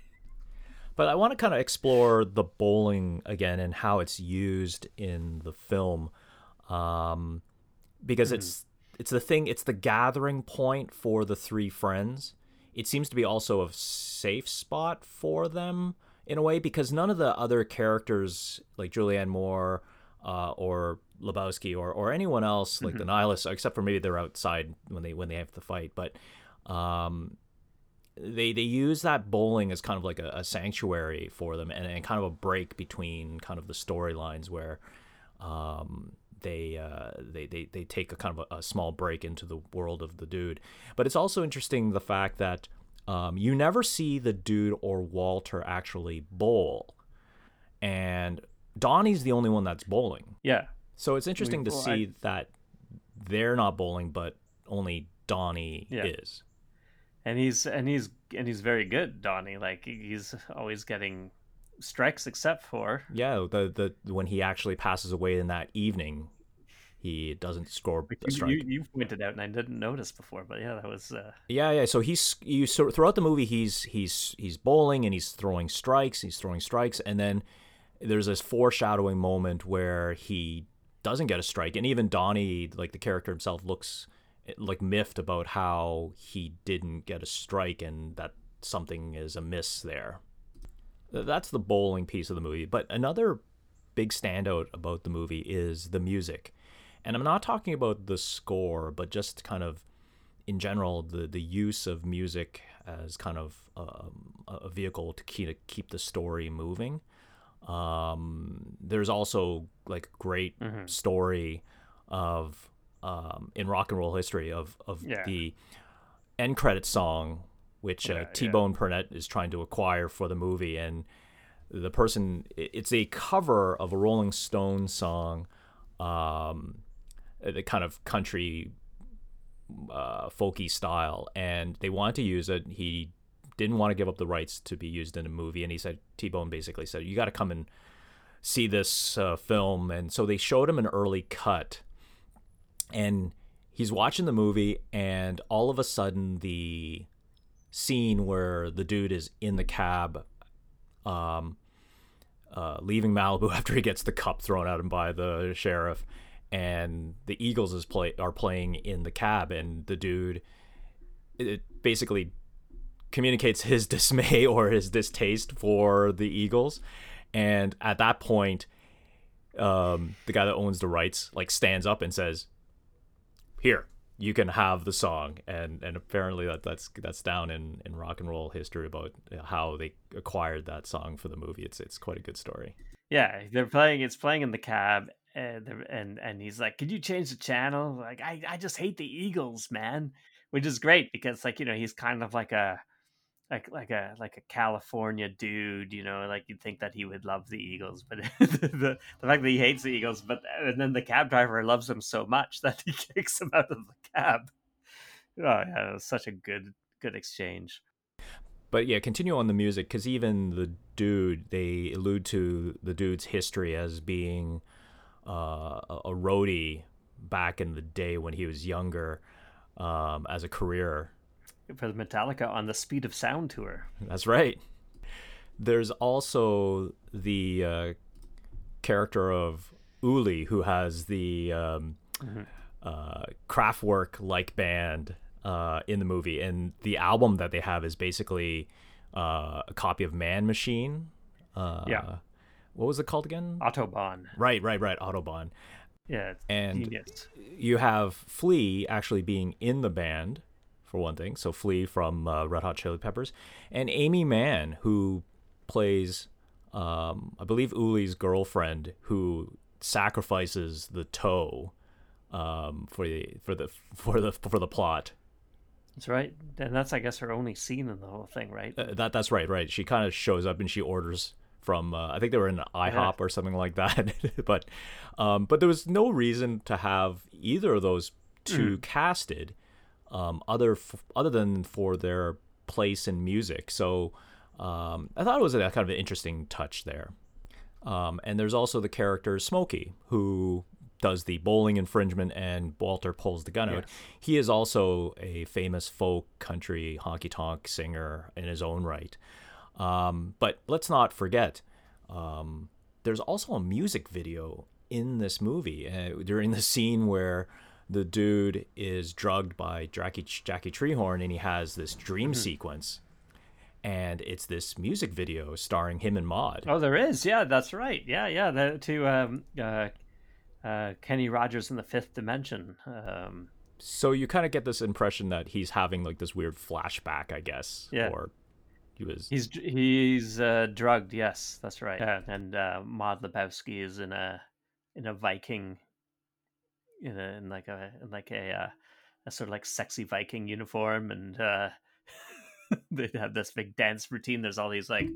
But I want to kind of explore the bowling again and how it's used in the film, um, because mm. it's it's the thing it's the gathering point for the three friends it seems to be also a safe spot for them in a way because none of the other characters like Julianne Moore uh, or Lebowski or, or anyone else like mm-hmm. the nihilists except for maybe they're outside when they when they have to fight but um, they they use that bowling as kind of like a, a sanctuary for them and, and, kind of a break between kind of the storylines where um, they, uh, they they they take a kind of a, a, small break into the world of the dude. But it's also interesting the fact that um, you never see the dude or Walter actually bowl, and Donnie's the only one that's bowling. Yeah. So it's interesting we, to well, see I... that they're not bowling, but only Donnie yeah. is. And he's and he's and he's very good, Donnie. Like he's always getting strikes except for yeah the the when he actually passes away in that evening he doesn't score a strike. You, you pointed out, and I didn't notice before, but yeah, that was. Uh... Yeah, yeah. So he's you so throughout the movie, he's he's he's bowling and he's throwing strikes. He's throwing strikes, and then there's this foreshadowing moment where he doesn't get a strike, and even Donnie, like the character himself, looks like miffed about how he didn't get a strike and that something is amiss there. That's the bowling piece of the movie. But another big standout about the movie is the music. And I'm not talking about the score, but just kind of in general the the use of music as kind of um, a vehicle to keep, to keep the story moving. Um, there's also like great mm-hmm. story of um, in rock and roll history of of yeah. the end credit song, which uh, T Bone yeah. Burnett is trying to acquire for the movie, and the person it's a cover of a Rolling Stone song, um, the kind of country uh, folky style, and they wanted to use it. He didn't want to give up the rights to be used in a movie, and he said T Bone basically said, "You got to come and see this uh, film," and so they showed him an early cut, and he's watching the movie, and all of a sudden the scene where the dude is in the cab, um, uh, leaving Malibu after he gets the cup thrown at him by the sheriff, and the Eagles is play are playing in the cab, and the dude, it basically communicates his dismay or his distaste for the Eagles. And at that point, um, the guy that owns the rights like stands up and says, "Here, you can have the song." And and apparently that that's that's down in, in rock and roll history about how they acquired that song for the movie. It's it's quite a good story. Yeah, they're playing. It's playing in the cab, and and and he's like, "Could you change the channel?" Like, I I just hate the Eagles, man. Which is great because like you know he's kind of like a like like a like a California dude, you know, like you'd think that he would love the Eagles, but the, the fact that he hates the Eagles, but and then the cab driver loves him so much that he kicks him out of the cab. Oh yeah, it was such a good good exchange. But yeah, continue on the music because even the dude they allude to the dude's history as being uh, a roadie back in the day when he was younger um, as a career for the Metallica on the Speed of Sound tour. That's right. There's also the uh, character of Uli, who has the um, mm-hmm. uh, Kraftwerk like band uh, in the movie, and the album that they have is basically uh, a copy of Man Machine. Uh, yeah. What was it called again? Autobahn. Right, right, right. Autobahn. Yeah. and genius. you have Flea actually being in the band for one thing. So Flea from uh, Red Hot Chili Peppers, and Aimee Mann, who plays, um, I believe, Uli's girlfriend, who sacrifices the toe um, for the for the for the for the plot. That's right, and that's I guess her only scene in the whole thing, right? Uh, that that's right, right. She kind of shows up and she orders from uh, I think they were in IHOP yeah. or something like that, but um, but there was no reason to have either of those two mm. casted um, other f- other than for their place in music. So um, I thought it was a kind of an interesting touch there. Um, and there's also the character Smokey, who does the bowling infringement and Walter pulls the gun yes. out. He is also a famous folk country honky tonk singer in his own right. Um, but let's not forget, um, there's also a music video in this movie uh, during the scene where the dude is drugged by Jackie Jackie Treehorn, and he has this dream mm-hmm. sequence, and it's this music video starring him and Maud. Oh, there is. Yeah, that's right. Yeah, yeah. The, to um, uh, uh, Kenny Rogers in the Fifth Dimension. Um, so you kind of get this impression that he's having like this weird flashback, I guess. Yeah. Or he was. He's he's uh, drugged. Yes, that's right. Yeah, and uh, Maud Lebowski is in a in a Viking in, a, in like a in like a uh, a sort of like sexy Viking uniform, and uh, they have this big dance routine. There's all these like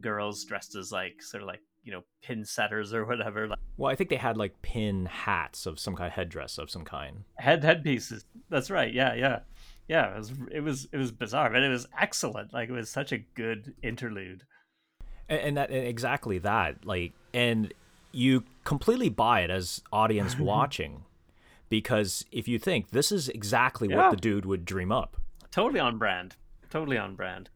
girls dressed as like sort of like you know pin setters or whatever, Well, I think they had like pin hats of some kind, headdress of some kind. head headpieces. That's right. Yeah, yeah, yeah. It was it was it was bizarre, but it was excellent. Like it was such a good interlude. and, and that and exactly that like and you completely buy it as audience watching because if you think this is exactly Yeah. what the dude would dream up Totally on brand. Totally on brand.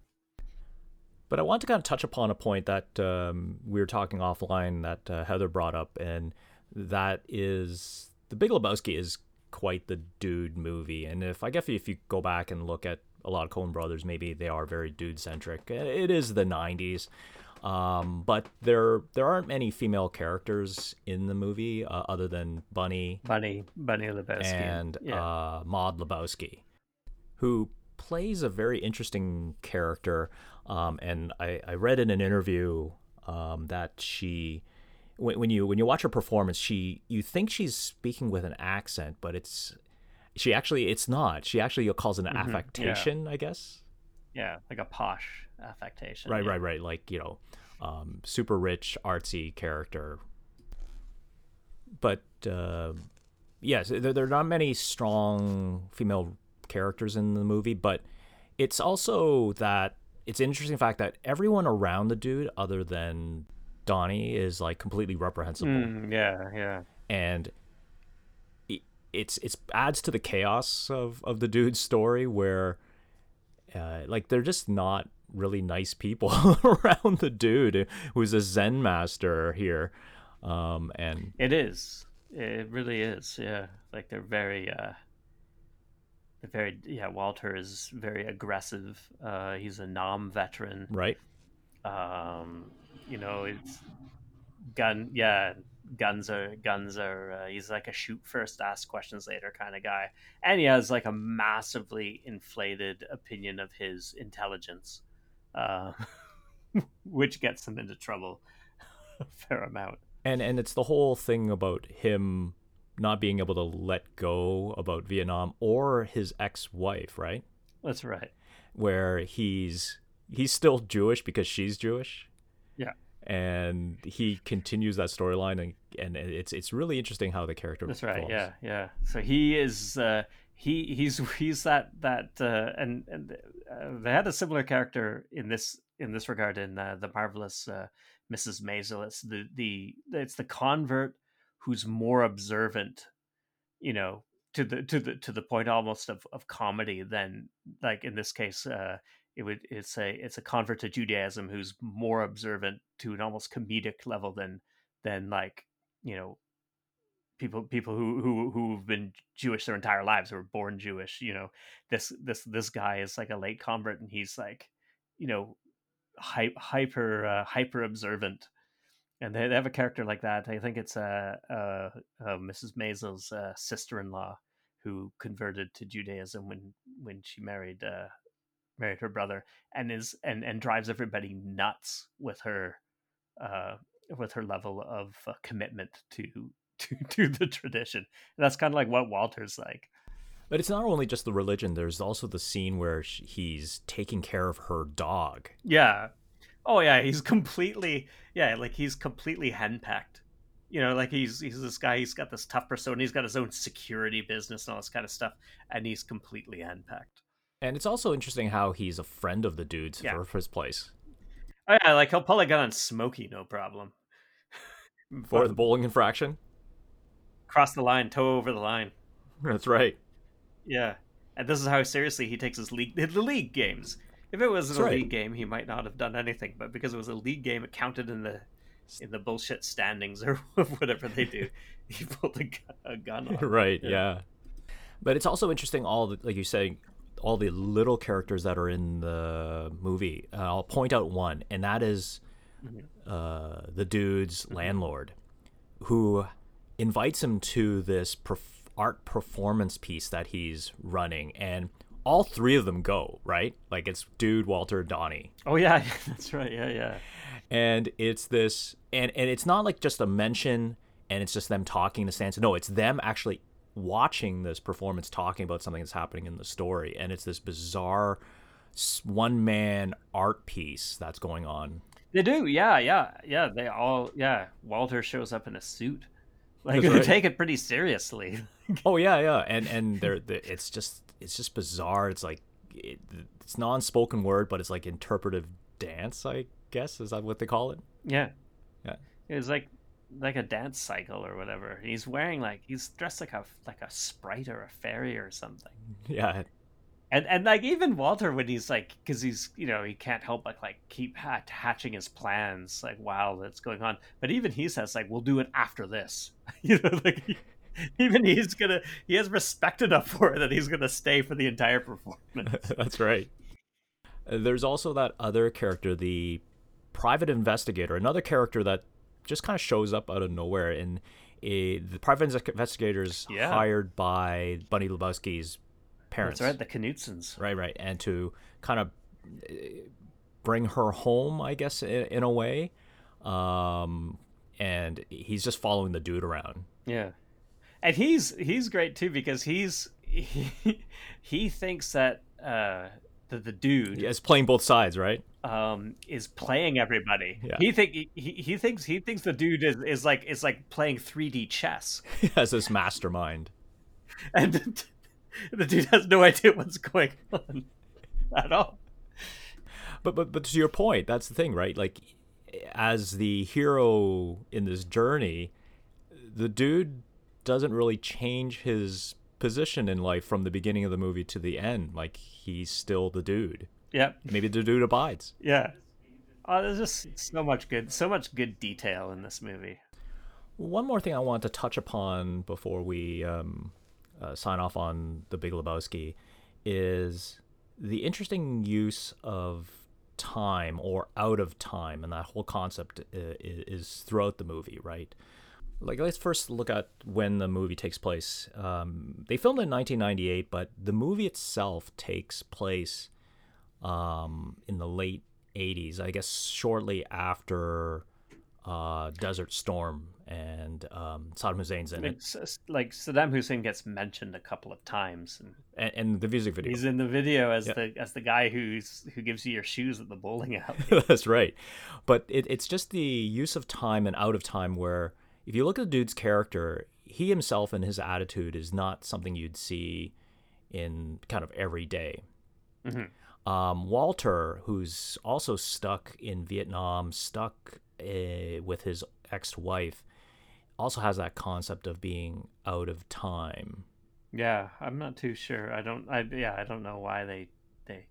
but i want to kind of touch upon a point that um, we were talking offline that uh, heather brought up and that is the big lebowski is quite the dude movie and if i guess if you go back and look at a lot of coen brothers maybe they are very dude centric it is the 90s Um, but there there aren't many female characters in the movie uh, other than Bunny Bunny Bunny Lebowski. and yeah. uh, Maud Lebowski, who plays a very interesting character. Um, and I, I read in an interview um, that she, when, when you when you watch her performance, she you think she's speaking with an accent, but it's she actually it's not. She actually calls it an Mm-hmm. affectation, I guess. Yeah, like a posh affectation. Right, yeah. right, right. Like you know, um, super rich, artsy character. But uh, yes, there, there are not many strong female characters in the movie. But it's also that it's an interesting fact that everyone around the dude, other than Donnie, is like completely reprehensible, Mm, yeah, yeah. and it, it's it's adds to the chaos of of the dude's story where uh, like they're just not really nice people around the dude who's a zen master here um and It is. It really is. Yeah, like they're very. uh they're very yeah. Walter is very aggressive. Uh, he's a Nam veteran. right Um, you know, it's gun. Yeah, guns are guns are. Uh, he's like a shoot first, ask questions later kind of guy, and he has like a massively inflated opinion of his intelligence, uh, which gets him into trouble a fair amount. and and it's the whole thing about him not being able to let go about Vietnam or his ex-wife right That's right. where he's he's still Jewish because she's Jewish. And he continues that storyline and and it's it's really interesting how the character That's right. evolves. Yeah, yeah. So he is uh, he he's he's that that uh, and and uh, they had a similar character in this in this regard in uh, the marvelous uh, Mrs. Maisel. It's the the it's the convert who's more observant, you know, to the to the to the point almost of, of comedy than like in this case. It would it's a it's a convert to Judaism who's more observant to an almost comedic level than than like you know people people who who who've been Jewish their entire lives who born Jewish. You know, this this this guy is like a late convert, and he's like, you know, hy- hyper uh, hyper observant. And they, they have a character like that. I think it's uh, uh, uh, Mrs. Maisel's uh, sister-in-law who converted to Judaism when when she married uh, married her brother, and is and and drives everybody nuts with her uh, with her level of uh, commitment to to to the tradition. And that's kind of like what Walter's like. But it's not only just the religion. There's also the scene where sh he's taking care of her dog. Yeah. Oh yeah, he's completely yeah, like he's completely henpecked. You know, like he's he's this guy. He's got this tough persona. He's got his own security business and all this kind of stuff, and he's completely henpecked. And it's also interesting how he's a friend of the dude's Yeah. for his place Oh yeah, like he'll pull a on Smokey, no problem. for the bowling infraction. cross the line, toe over the line. That's right. Yeah, and this is how seriously he takes his league the league games. If it was That's a right. league game, he might not have done anything, but because it was a league game, it counted in the in the bullshit standings or whatever they do. He pulled a, gu- a gun on. him. right. Yeah. Yeah. But it's also interesting, all the, like you say, all the little characters that are in the movie. Uh, I'll point out one, and that is uh, the dude's landlord, who invites him to this perf- art performance piece that he's running, and all three of them go right. Like it's dude, Walter, Donnie Oh yeah, that's right. Yeah, yeah. and it's this and and it's not like just a mention and it's just them talking in the stands no it's them actually watching this performance talking about something that's happening in the story and it's this bizarre one man art piece that's going on They do, yeah, yeah, yeah. They all, yeah. Walter shows up in a suit. Like That's they right. take it pretty seriously. oh yeah yeah and and they're, they it's just it's just bizarre it's like it, it's non-spoken word but it's like interpretive dance i guess is that what they call it Yeah, Yeah. it's like like a dance cycle or whatever. He's wearing like he's dressed like a like a sprite or a fairy or something. yeah And and like even Walter when he's like because he's you know he can't help but like keep hat- hatching his plans like while that's going on. But even he says like we'll do it after this. you know like. He, even he's gonna he has respect enough for it that he's gonna stay for the entire performance That's right. There's also that other character, the private investigator, another character that just kind of shows up out of nowhere. And the private inves- investigator is Yeah. hired by Bunny Lebowski's parents. that's right the Knutsons Right, right. And to kind of uh, bring her home, I guess, in, in a way. Um, and he's just following the dude around. Yeah, and he's he's great too because he's he, he thinks that uh that the dude Yeah, it's playing both sides, right? Um is playing everybody. Yeah. He think he, he thinks he thinks the dude is, is like is like playing 3D chess, He has this mastermind. and the dude has no idea what's going on at all. But but but to your point, that's the thing, right? Like as the hero in this journey, the dude doesn't really change his position in life from the beginning of the movie to the end. Like he's still the dude. Yeah, Maybe the dude abides. yeah. Oh, there's just so much good, so much good detail in this movie. One more thing I want to touch upon before we um, uh, sign off on the Big Lebowski is the interesting use of time or out of time, and that whole concept uh, i- is throughout the movie, right? Like, let's first look at when the movie takes place. Um, they filmed in 1998, but the movie itself takes place um, in the late 80s, I guess shortly after uh, Desert Storm and um, Saddam Hussein's in it, It's like Saddam Hussein gets mentioned a couple of times, and and, and the music video. he's in the video as Yeah. the as the guy who's who gives you your shoes at the bowling alley. That's right. But it, it's just the use of time and out of time where if you look at the dude's character, he himself and his attitude is not something you'd see in kind of every day. Um, Walter, who's also stuck in Vietnam, stuck uh, with his ex wife, also has that concept of being out of time. Yeah, I'm not too sure. I don't. I yeah, I don't know why they they.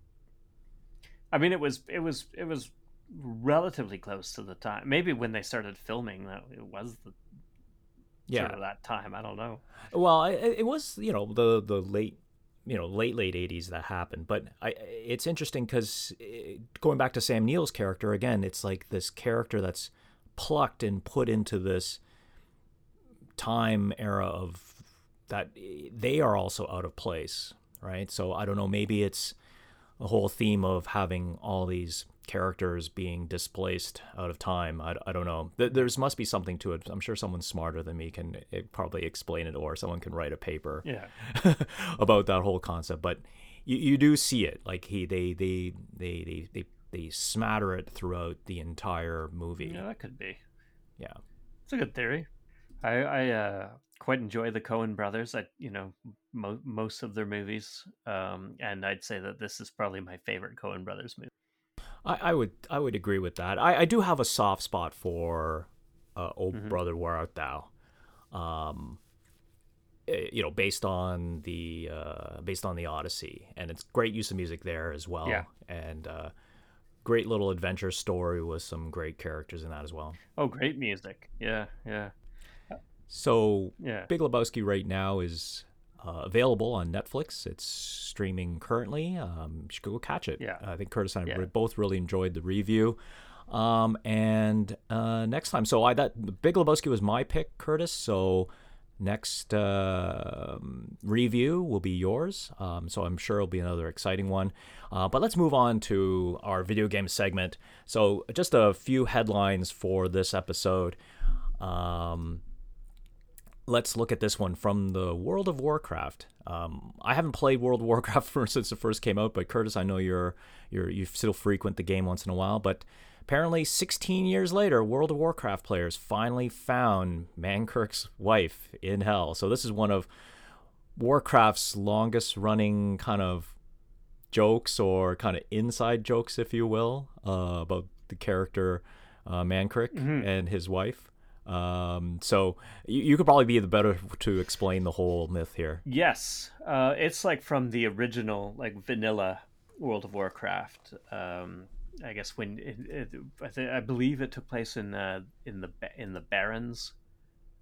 I mean, it was it was it was relatively close to the time. Maybe when they started filming, that it was the Yeah. sort of that time. I don't know. Well, I, it was you know the the late you know late late eighties that happened, but I it's interesting because eh, going back to Sam Neill's character again, it's like this character that's plucked and put into this time era of that eh, they are also out of place, right? So I don't know, maybe it's a whole theme of having all these characters being displaced out of time. I, I don't know. Th- There's must be something to it. I'm sure someone smarter than me can eh, probably explain it, or someone can write a paper Yeah, about that whole concept. But you, you do see it. Like he they they they they they, they smatter it throughout the entire movie. yeah, that could be. Yeah. It's a good theory. I I uh, quite enjoy the Coen brothers. I you know mo- most of their movies, um, and I'd say that this is probably my favorite Coen brothers movie. I, I would I would agree with that. I, I do have a soft spot for uh, "Oh Brother, Where Art Thou," um, eh, you know, based on the uh, based on the Odyssey, and it's great use of music there as well, Yeah. and uh, great little adventure story with some great characters in that as well. Oh, great music! Yeah, yeah, So yeah. Big Lebowski right now is uh, available on Netflix. It's streaming currently. Um, you should go catch it. Yeah. I think Curtis and I Yeah. both really enjoyed the review. Um, and uh, next time, so I that Big Lebowski was my pick, Curtis. So next uh, review will be yours. Um, so I'm sure it'll be another exciting one. Uh, but let's move on to our video game segment. So just a few headlines for this episode. Um, let's look at this one from the World of Warcraft. Um, I haven't played World of Warcraft for, since it first came out, but Curtis, I know you're you're you still frequent the game once in a while. But apparently, 16 years later, World of Warcraft players finally found Mankrik's wife in Hell. So this is one of Warcraft's longest running kind of jokes or kind of inside jokes, if you will, uh, about the character uh, Mankrik Mm-hmm. and his wife. Um, so you, you could probably be the better to explain the whole myth here. Yes, uh, it's like from the original, like vanilla World of Warcraft. Um, I guess when it, it, I, th- I believe it took place in uh, in the in the Barrens,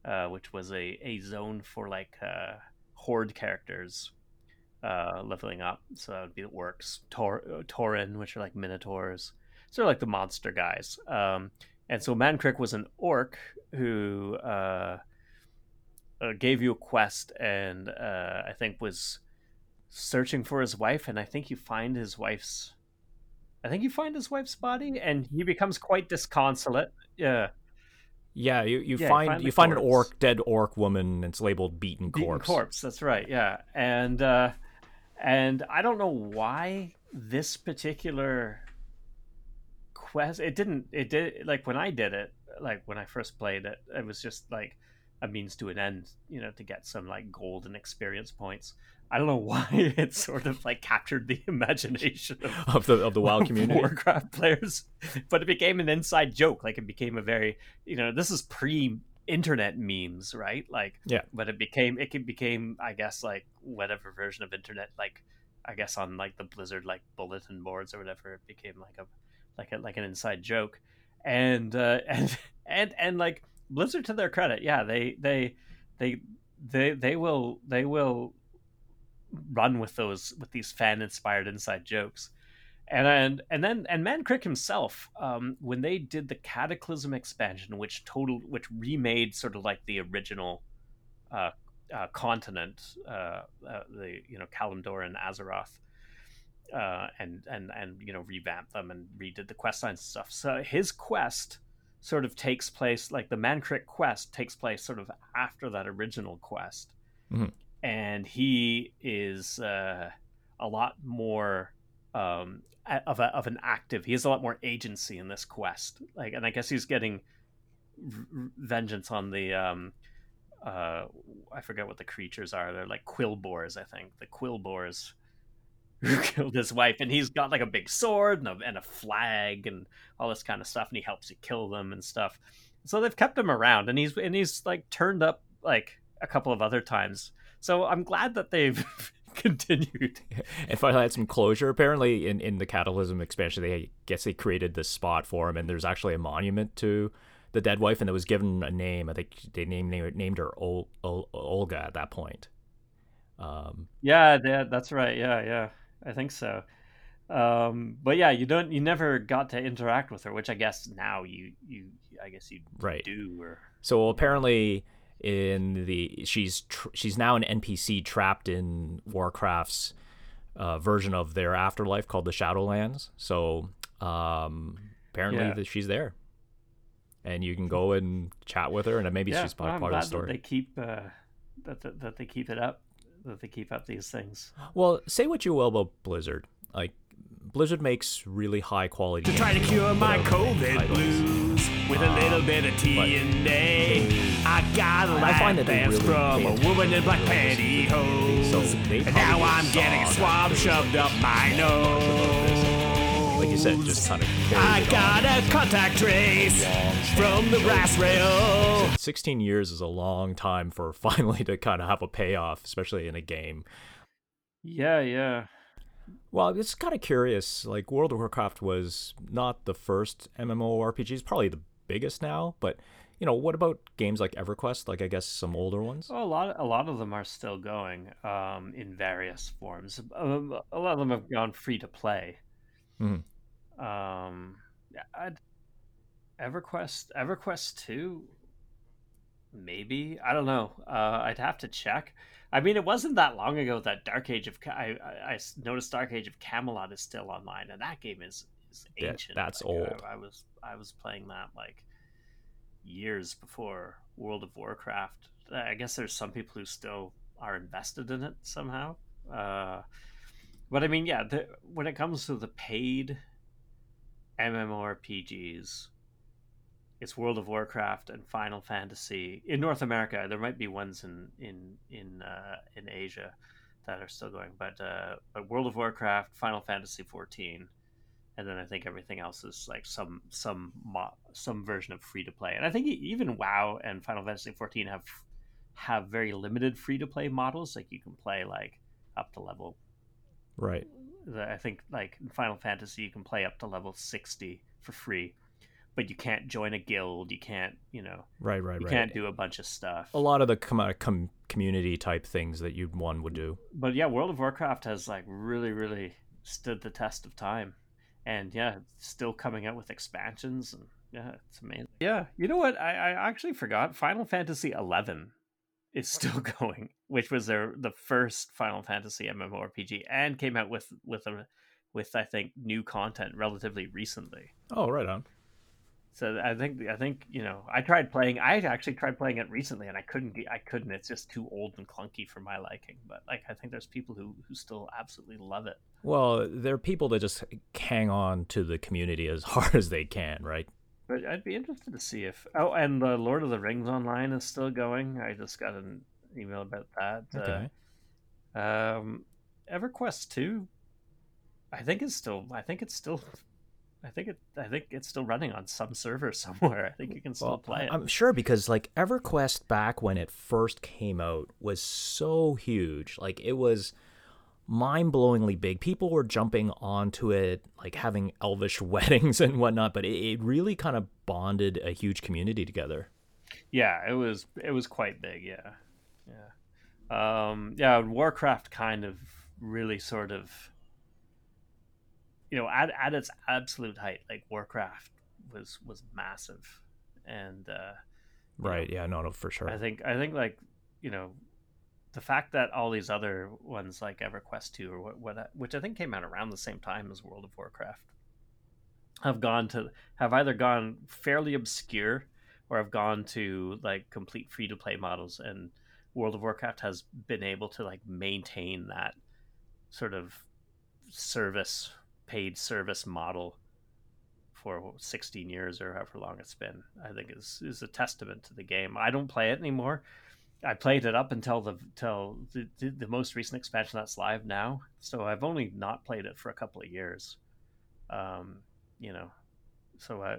uh, which was a, a zone for like uh, horde characters uh, leveling up. So that would be the orcs Tor- uh, Tauren, which are like minotaurs. So they're like the monster guys. Um, and so Mankrik was an orc who uh, uh, gave you a quest and uh, I think was searching for his wife. And I think you find his wife's. I think you find his wife's body, and he becomes quite disconsolate. Yeah, Yeah, you, you Yeah, find find you find an orc, dead orc woman. And it's labeled beaten corpse. beaten corpse. corpse. That's right. Yeah, and uh, and I don't know why this particular quest. It didn't. It did like when I did it. Like when I first played it, it was just like a means to an end. You know, to get some like golden experience points. I don't know why it sort of like captured the imagination of of the of the WoW community. Warcraft players, but it became an inside joke. Like it became a very, you know, this is pre internet memes, right? Like, Yeah. But it became it became, I guess, like whatever version of internet, like I guess on like the Blizzard like bulletin boards or whatever. It became like a like a like an inside joke, and uh, and and and like Blizzard to their credit, yeah, they they they they they will they will run with those with these fan inspired inside jokes. And and and then and Mankrik himself, um, when they did the Cataclysm expansion, which total which remade sort of like the original uh, uh, continent, uh, uh, the you know Kalimdor and Azeroth, uh, and and and you know revamped them and redid the quest lines and stuff. So his quest sort of takes place like the Mankrik quest takes place sort of after that original quest, Mhm. and he is uh, a lot more um, of a, of an active. He has a lot more agency in this quest. Like, and I guess he's getting vengeance on the. Um, uh, I forget what the creatures are. They're like quillboars, I think. The quillboars who killed his wife, and he's got like a big sword and a, and a flag and all this kind of stuff, and he helps you kill them and stuff. So they've kept him around, and he's and he's like turned up like a couple of other times. So I'm glad that they've continued. and finally had some closure. Apparently, in, in the Cataclysm expansion, they I guess they created this spot for him, and there's actually a monument to the dead wife, and it was given a name. I think they named named, named her Ol, Ol, Olga at that point. Um, Yeah, yeah, that's right. Yeah, yeah, I think so. Um, but yeah, you don't, you never got to interact with her, which I guess now you, you, I guess you Right. do. Or so apparently, in the she's tr- she's now an NPC trapped in Warcraft's uh, version of their afterlife called the Shadowlands. So um, apparently, Yeah. that she's there, and you can go and chat with her, and maybe yeah, she's well, part, I'm part of the story. that they keep uh, that, that that they keep it up, that they keep up these things. Well, say what you will about Blizzard. Like, Blizzard makes really high quality. To try to cure my without COVID blues with a uh, little bit of tea and A. I got a I lap find that dance really from a woman in black the pantyhose. So and now I'm getting a swab shoved up my nose. Like you said, just kind of. I got a contact trace from the brass rail. 16 years is a long time for finally to kind of have a payoff, especially in a game. Yeah, yeah. Well, it's kind of curious. Like World of Warcraft was not the first MMORPG; it's probably the biggest now. But you know, what about games like EverQuest? Like I guess some older ones. Well, a lot, a lot of them are still going um, in various forms. Um, a lot of them have gone free to play. Mhm. Um, I'd, EverQuest, EverQuest two, maybe I don't know. Uh, I'd have to check. I mean, it wasn't that long ago that Dark Age of I, I, noticed Dark Age of Camelot is still online, and that game is is Yeah, ancient. that's Like, old. I, I was I was playing that like years before World of Warcraft. I guess there's some people who still are invested in it somehow. Uh, but I mean, yeah, the, when it comes to the paid MMORPGs, it's World of Warcraft and Final Fantasy in North America. There might be ones in in in uh, in Asia that are still going, but uh, but World of Warcraft, Final Fantasy 14, and then I think everything else is like some some some version of free to play. And I think even WoW and Final Fantasy 14 have have very limited free to play models. Like you can play like up to level Right. I think like in Final Fantasy you can play up to level 60 for free but you can't join a guild. You can't, you know, right, right, right. you right. can't do a bunch of stuff. A lot of the com- uh, com- community type things that you one would do. But yeah, World of Warcraft has like really, really stood the test of time, and yeah, still coming out with expansions, and yeah, it's amazing. Yeah, you know what? I, I actually forgot. Final Fantasy eleven is still going, which was their the first Final Fantasy MMORPG, and came out with with a with I think new content relatively recently. Oh, right on. So I think I think you know I tried playing. I actually tried playing it recently, and I couldn't. I couldn't. It's just too old and clunky for my liking. But like I think there's people who who still absolutely love it. Well, there are people that just hang on to the community as hard as they can, right? But I'd be interested to see if. Oh, and the Lord of the Rings online is still going. I just got an email about that. Okay. Uh, um, EverQuest two. I think it's still. I think it's still I think it. I think it's still running on some server somewhere. I think you can still well, play it. I'm sure because like EverQuest back when it first came out was so huge. Like it was mind-blowingly big. People were jumping onto it, like having elvish weddings and whatnot. But it, it really kind of bonded a huge community together. Yeah, it was. It was quite big. Yeah, yeah, um, yeah. Warcraft kind of really sort of you know at, at its absolute height like warcraft was was massive. And uh right. know, yeah no no for sure. I think i think like you know the fact that all these other ones like everquest 2 or what, what which i think came out around the same time as world of warcraft have gone to have either gone fairly obscure or have gone to like complete free to play models and world of warcraft has been able to like maintain that sort of service paid service model for 16 years or however long it's been i think is is a testament to the game. I don't play it anymore. I played it up until the till the, the, the most recent expansion that's live now. So i've only not played it for a couple of years. Um you know so uh,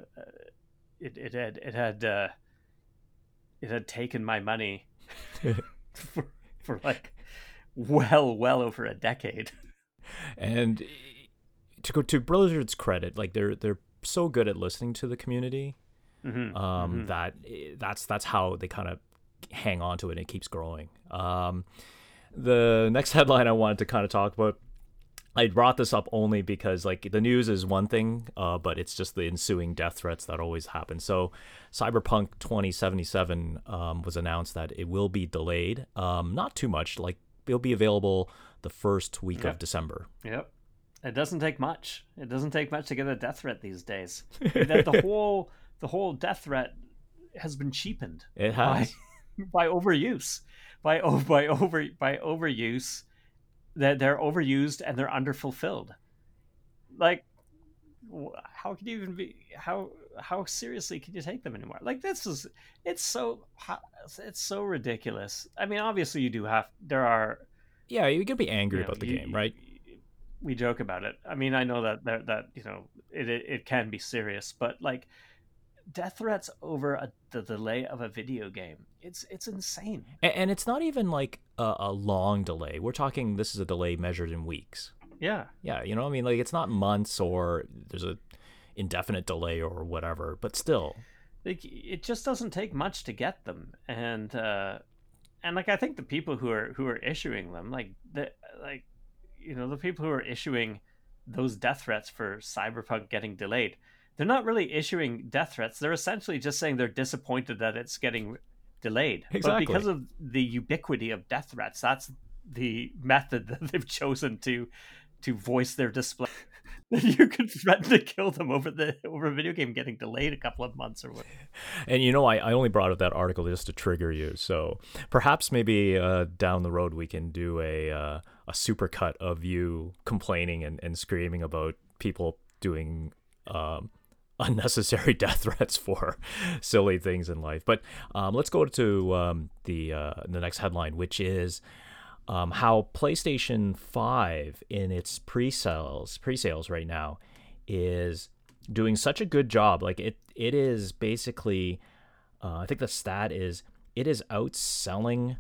it, it had it had uh, it had taken my money for, for like well well over a decade and to go to Blizzard's credit, like they're they're so good at listening to the community mm-hmm. Um, mm-hmm. that that's that's how they kind of hang on to it and it keeps growing. Um, the next headline I wanted to kind of talk about. I brought this up only because like the news is one thing, uh, but it's just the ensuing death threats that always happen. So, Cyberpunk 2077 um, was announced that it will be delayed. Um, not too much, like it'll be available the first week Yep. of December. Yep. It doesn't take much. It doesn't take much to get a death threat these days. the, the whole the whole death threat has been cheapened It has. by overuse. By by over by overuse that they're overused and they're underfulfilled. Like how can you even be how how seriously can you take them anymore? Like this is it's so it's so ridiculous. I mean, obviously you do have there are Yeah, you can be angry you know, about the you- game, right? We joke about it. I mean, I know that that, that you know it, it it can be serious, but like death threats over a, the delay of a video game, it's it's insane. And, and it's not even like a, a long delay. We're talking this is a delay measured in weeks. Yeah, Yeah, you know, what I mean, like it's not months or there's a indefinite delay or whatever, but still, like it just doesn't take much to get them, and uh, and like I think the people who are who are issuing them, like the like you know the people who are issuing those death threats for Cyberpunk getting delayed, they're not really issuing death threats. They're essentially just saying they're disappointed that it's getting delayed. Exactly. But because of the ubiquity of death threats, that's the method that they've chosen to to voice their display you could threaten to kill them over the over a video game getting delayed a couple of months or what. And you know, I, I only brought up that article just to trigger you. So perhaps maybe uh, down the road we can do a uh, a supercut of you complaining and, and screaming about people doing um, unnecessary death threats for silly things in life. But um, let's go to um, the uh, the next headline, which is um, how PlayStation Five in its pre-sales pre-sales right now is doing such a good job. Like it it is basically, uh, I think the stat is it is outselling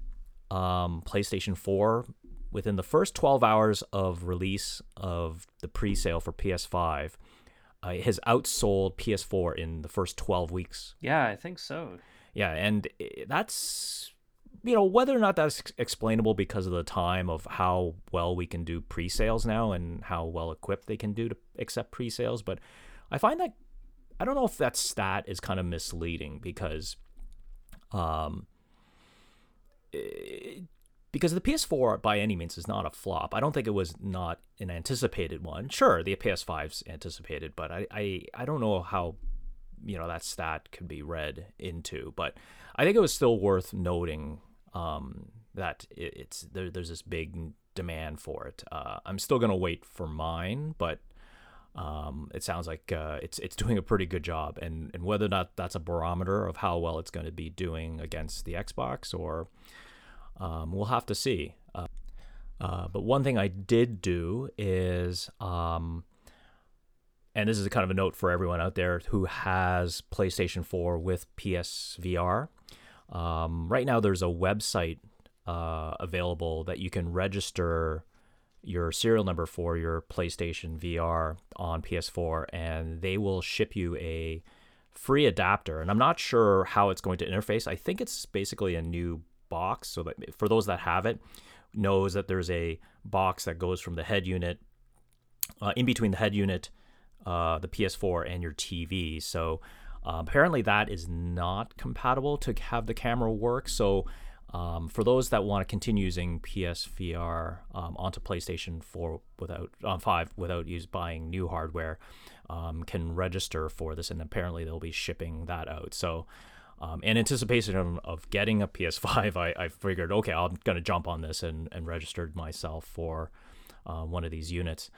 um, PlayStation Four within the first 12 hours of release of the pre-sale for PS5 uh, has outsold PS4 in the first 12 weeks. Yeah, I think so. Yeah, and that's you know whether or not that's explainable because of the time of how well we can do pre-sales now and how well equipped they can do to accept pre-sales, but I find that I don't know if that stat is kind of misleading because um it, because the PS4 by any means is not a flop. I don't think it was not an anticipated one. Sure, the PS5's anticipated, but I, I, I don't know how you know that stat could be read into. But I think it was still worth noting um, that it, it's there, there's this big demand for it. Uh, I'm still gonna wait for mine, but um, it sounds like uh, it's it's doing a pretty good job. And and whether or not that's a barometer of how well it's going to be doing against the Xbox or um, we'll have to see. Uh, uh, but one thing I did do is, um, and this is kind of a note for everyone out there who has PlayStation 4 with PSVR. Um, right now, there's a website uh, available that you can register your serial number for your PlayStation VR on PS4, and they will ship you a free adapter. And I'm not sure how it's going to interface. I think it's basically a new box so that for those that have it knows that there's a box that goes from the head unit uh, in between the head unit uh, the ps4 and your tv so uh, apparently that is not compatible to have the camera work so um, for those that want to continue using PSVR um, onto PlayStation 4 without on 5 without use buying new hardware, um, can register for this, and apparently they'll be shipping that out. So um, in anticipation of, of, getting a PS5, I, I figured, okay, I'm going to jump on this and, and registered myself for uh, one of these units.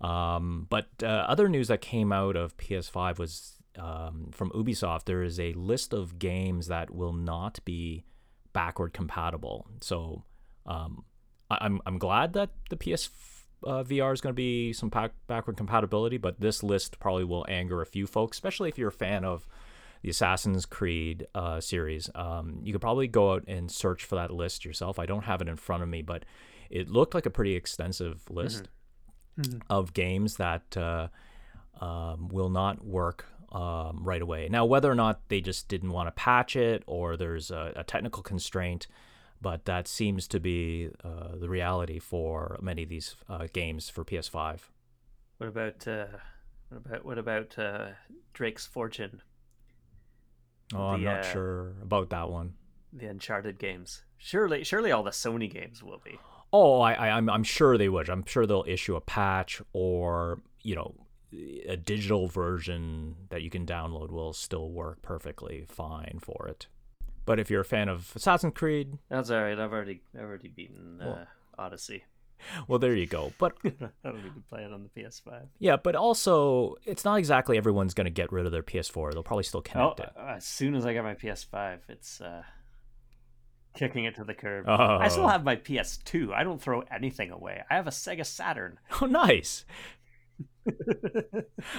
Um, but uh, other news that came out of PS5 was um, from Ubisoft. There is a list of games that will not be backward compatible. So um, I, am I'm, I'm glad that the PS uh, VR is going to be some backward compatibility, but this list probably will anger a few folks, especially if you're a fan of the Assassin's Creed uh, series. Um, you could probably go out and search for that list yourself. I don't have it in front of me, but it looked like a pretty extensive list mm-hmm. Mm-hmm. of games that uh, um, will not work um, right away. Now, whether or not they just didn't want to patch it or there's a, a technical constraint, but that seems to be uh, the reality for many of these uh, games for PS5. What about uh, what about what about uh, Drake's Fortune? Oh, I'm not uh, sure about that one. The Uncharted games. Surely, surely all the Sony games will be. Oh, I, I, I'm, I'm sure they would. I'm sure they'll issue a patch or you know a digital version that you can download will still work perfectly fine for it. But if you're a fan of Assassin's Creed, that's all right. I've already I've already beaten uh, well, Odyssey. Well, there you go. But I don't even play it on the PS5. Yeah, but also it's not exactly everyone's going to get rid of their PS4. They'll probably still connect oh, it. Uh, as soon as I get my PS5, it's uh, kicking it to the curb. Oh. I still have my PS2. I don't throw anything away. I have a Sega Saturn. Oh, nice.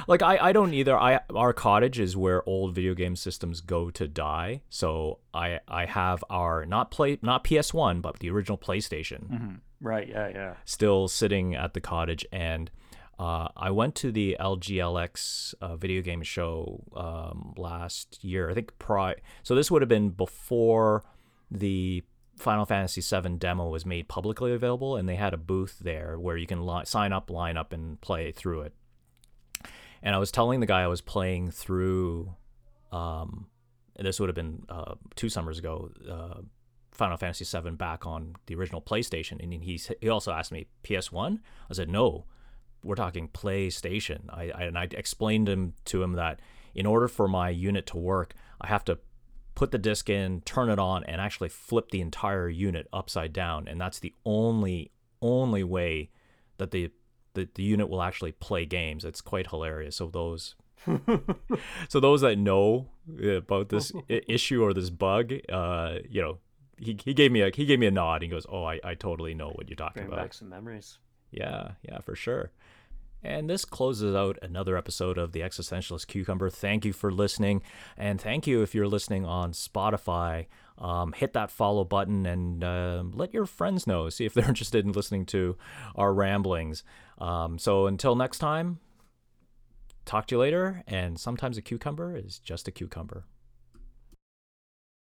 like I, I don't either. I our cottage is where old video game systems go to die. So I I have our not play not PS One but the original PlayStation. Mm-hmm. Right. Yeah. Yeah. Still sitting at the cottage, and uh, I went to the EGLX uh, video game show um, last year. I think pri. So this would have been before the Final Fantasy VII demo was made publicly available, and they had a booth there where you can li- sign up, line up, and play through it. And I was telling the guy I was playing through. Um, this would have been uh, two summers ago. Uh, Final Fantasy VII back on the original PlayStation, and he he also asked me PS One. I said no, we're talking PlayStation. I, I and I explained him to him that in order for my unit to work, I have to put the disc in, turn it on, and actually flip the entire unit upside down, and that's the only only way that the the, the unit will actually play games. It's quite hilarious. So those so those that know about this issue or this bug, uh, you know, he, he gave me a he gave me a nod. He goes, "Oh, I, I totally know what you're talking Bring about." back some memories. Yeah, yeah, for sure. And this closes out another episode of the Existentialist Cucumber. Thank you for listening, and thank you if you're listening on Spotify. Um, hit that follow button and uh, let your friends know. See if they're interested in listening to our ramblings. Um, so until next time, talk to you later. And sometimes a cucumber is just a cucumber.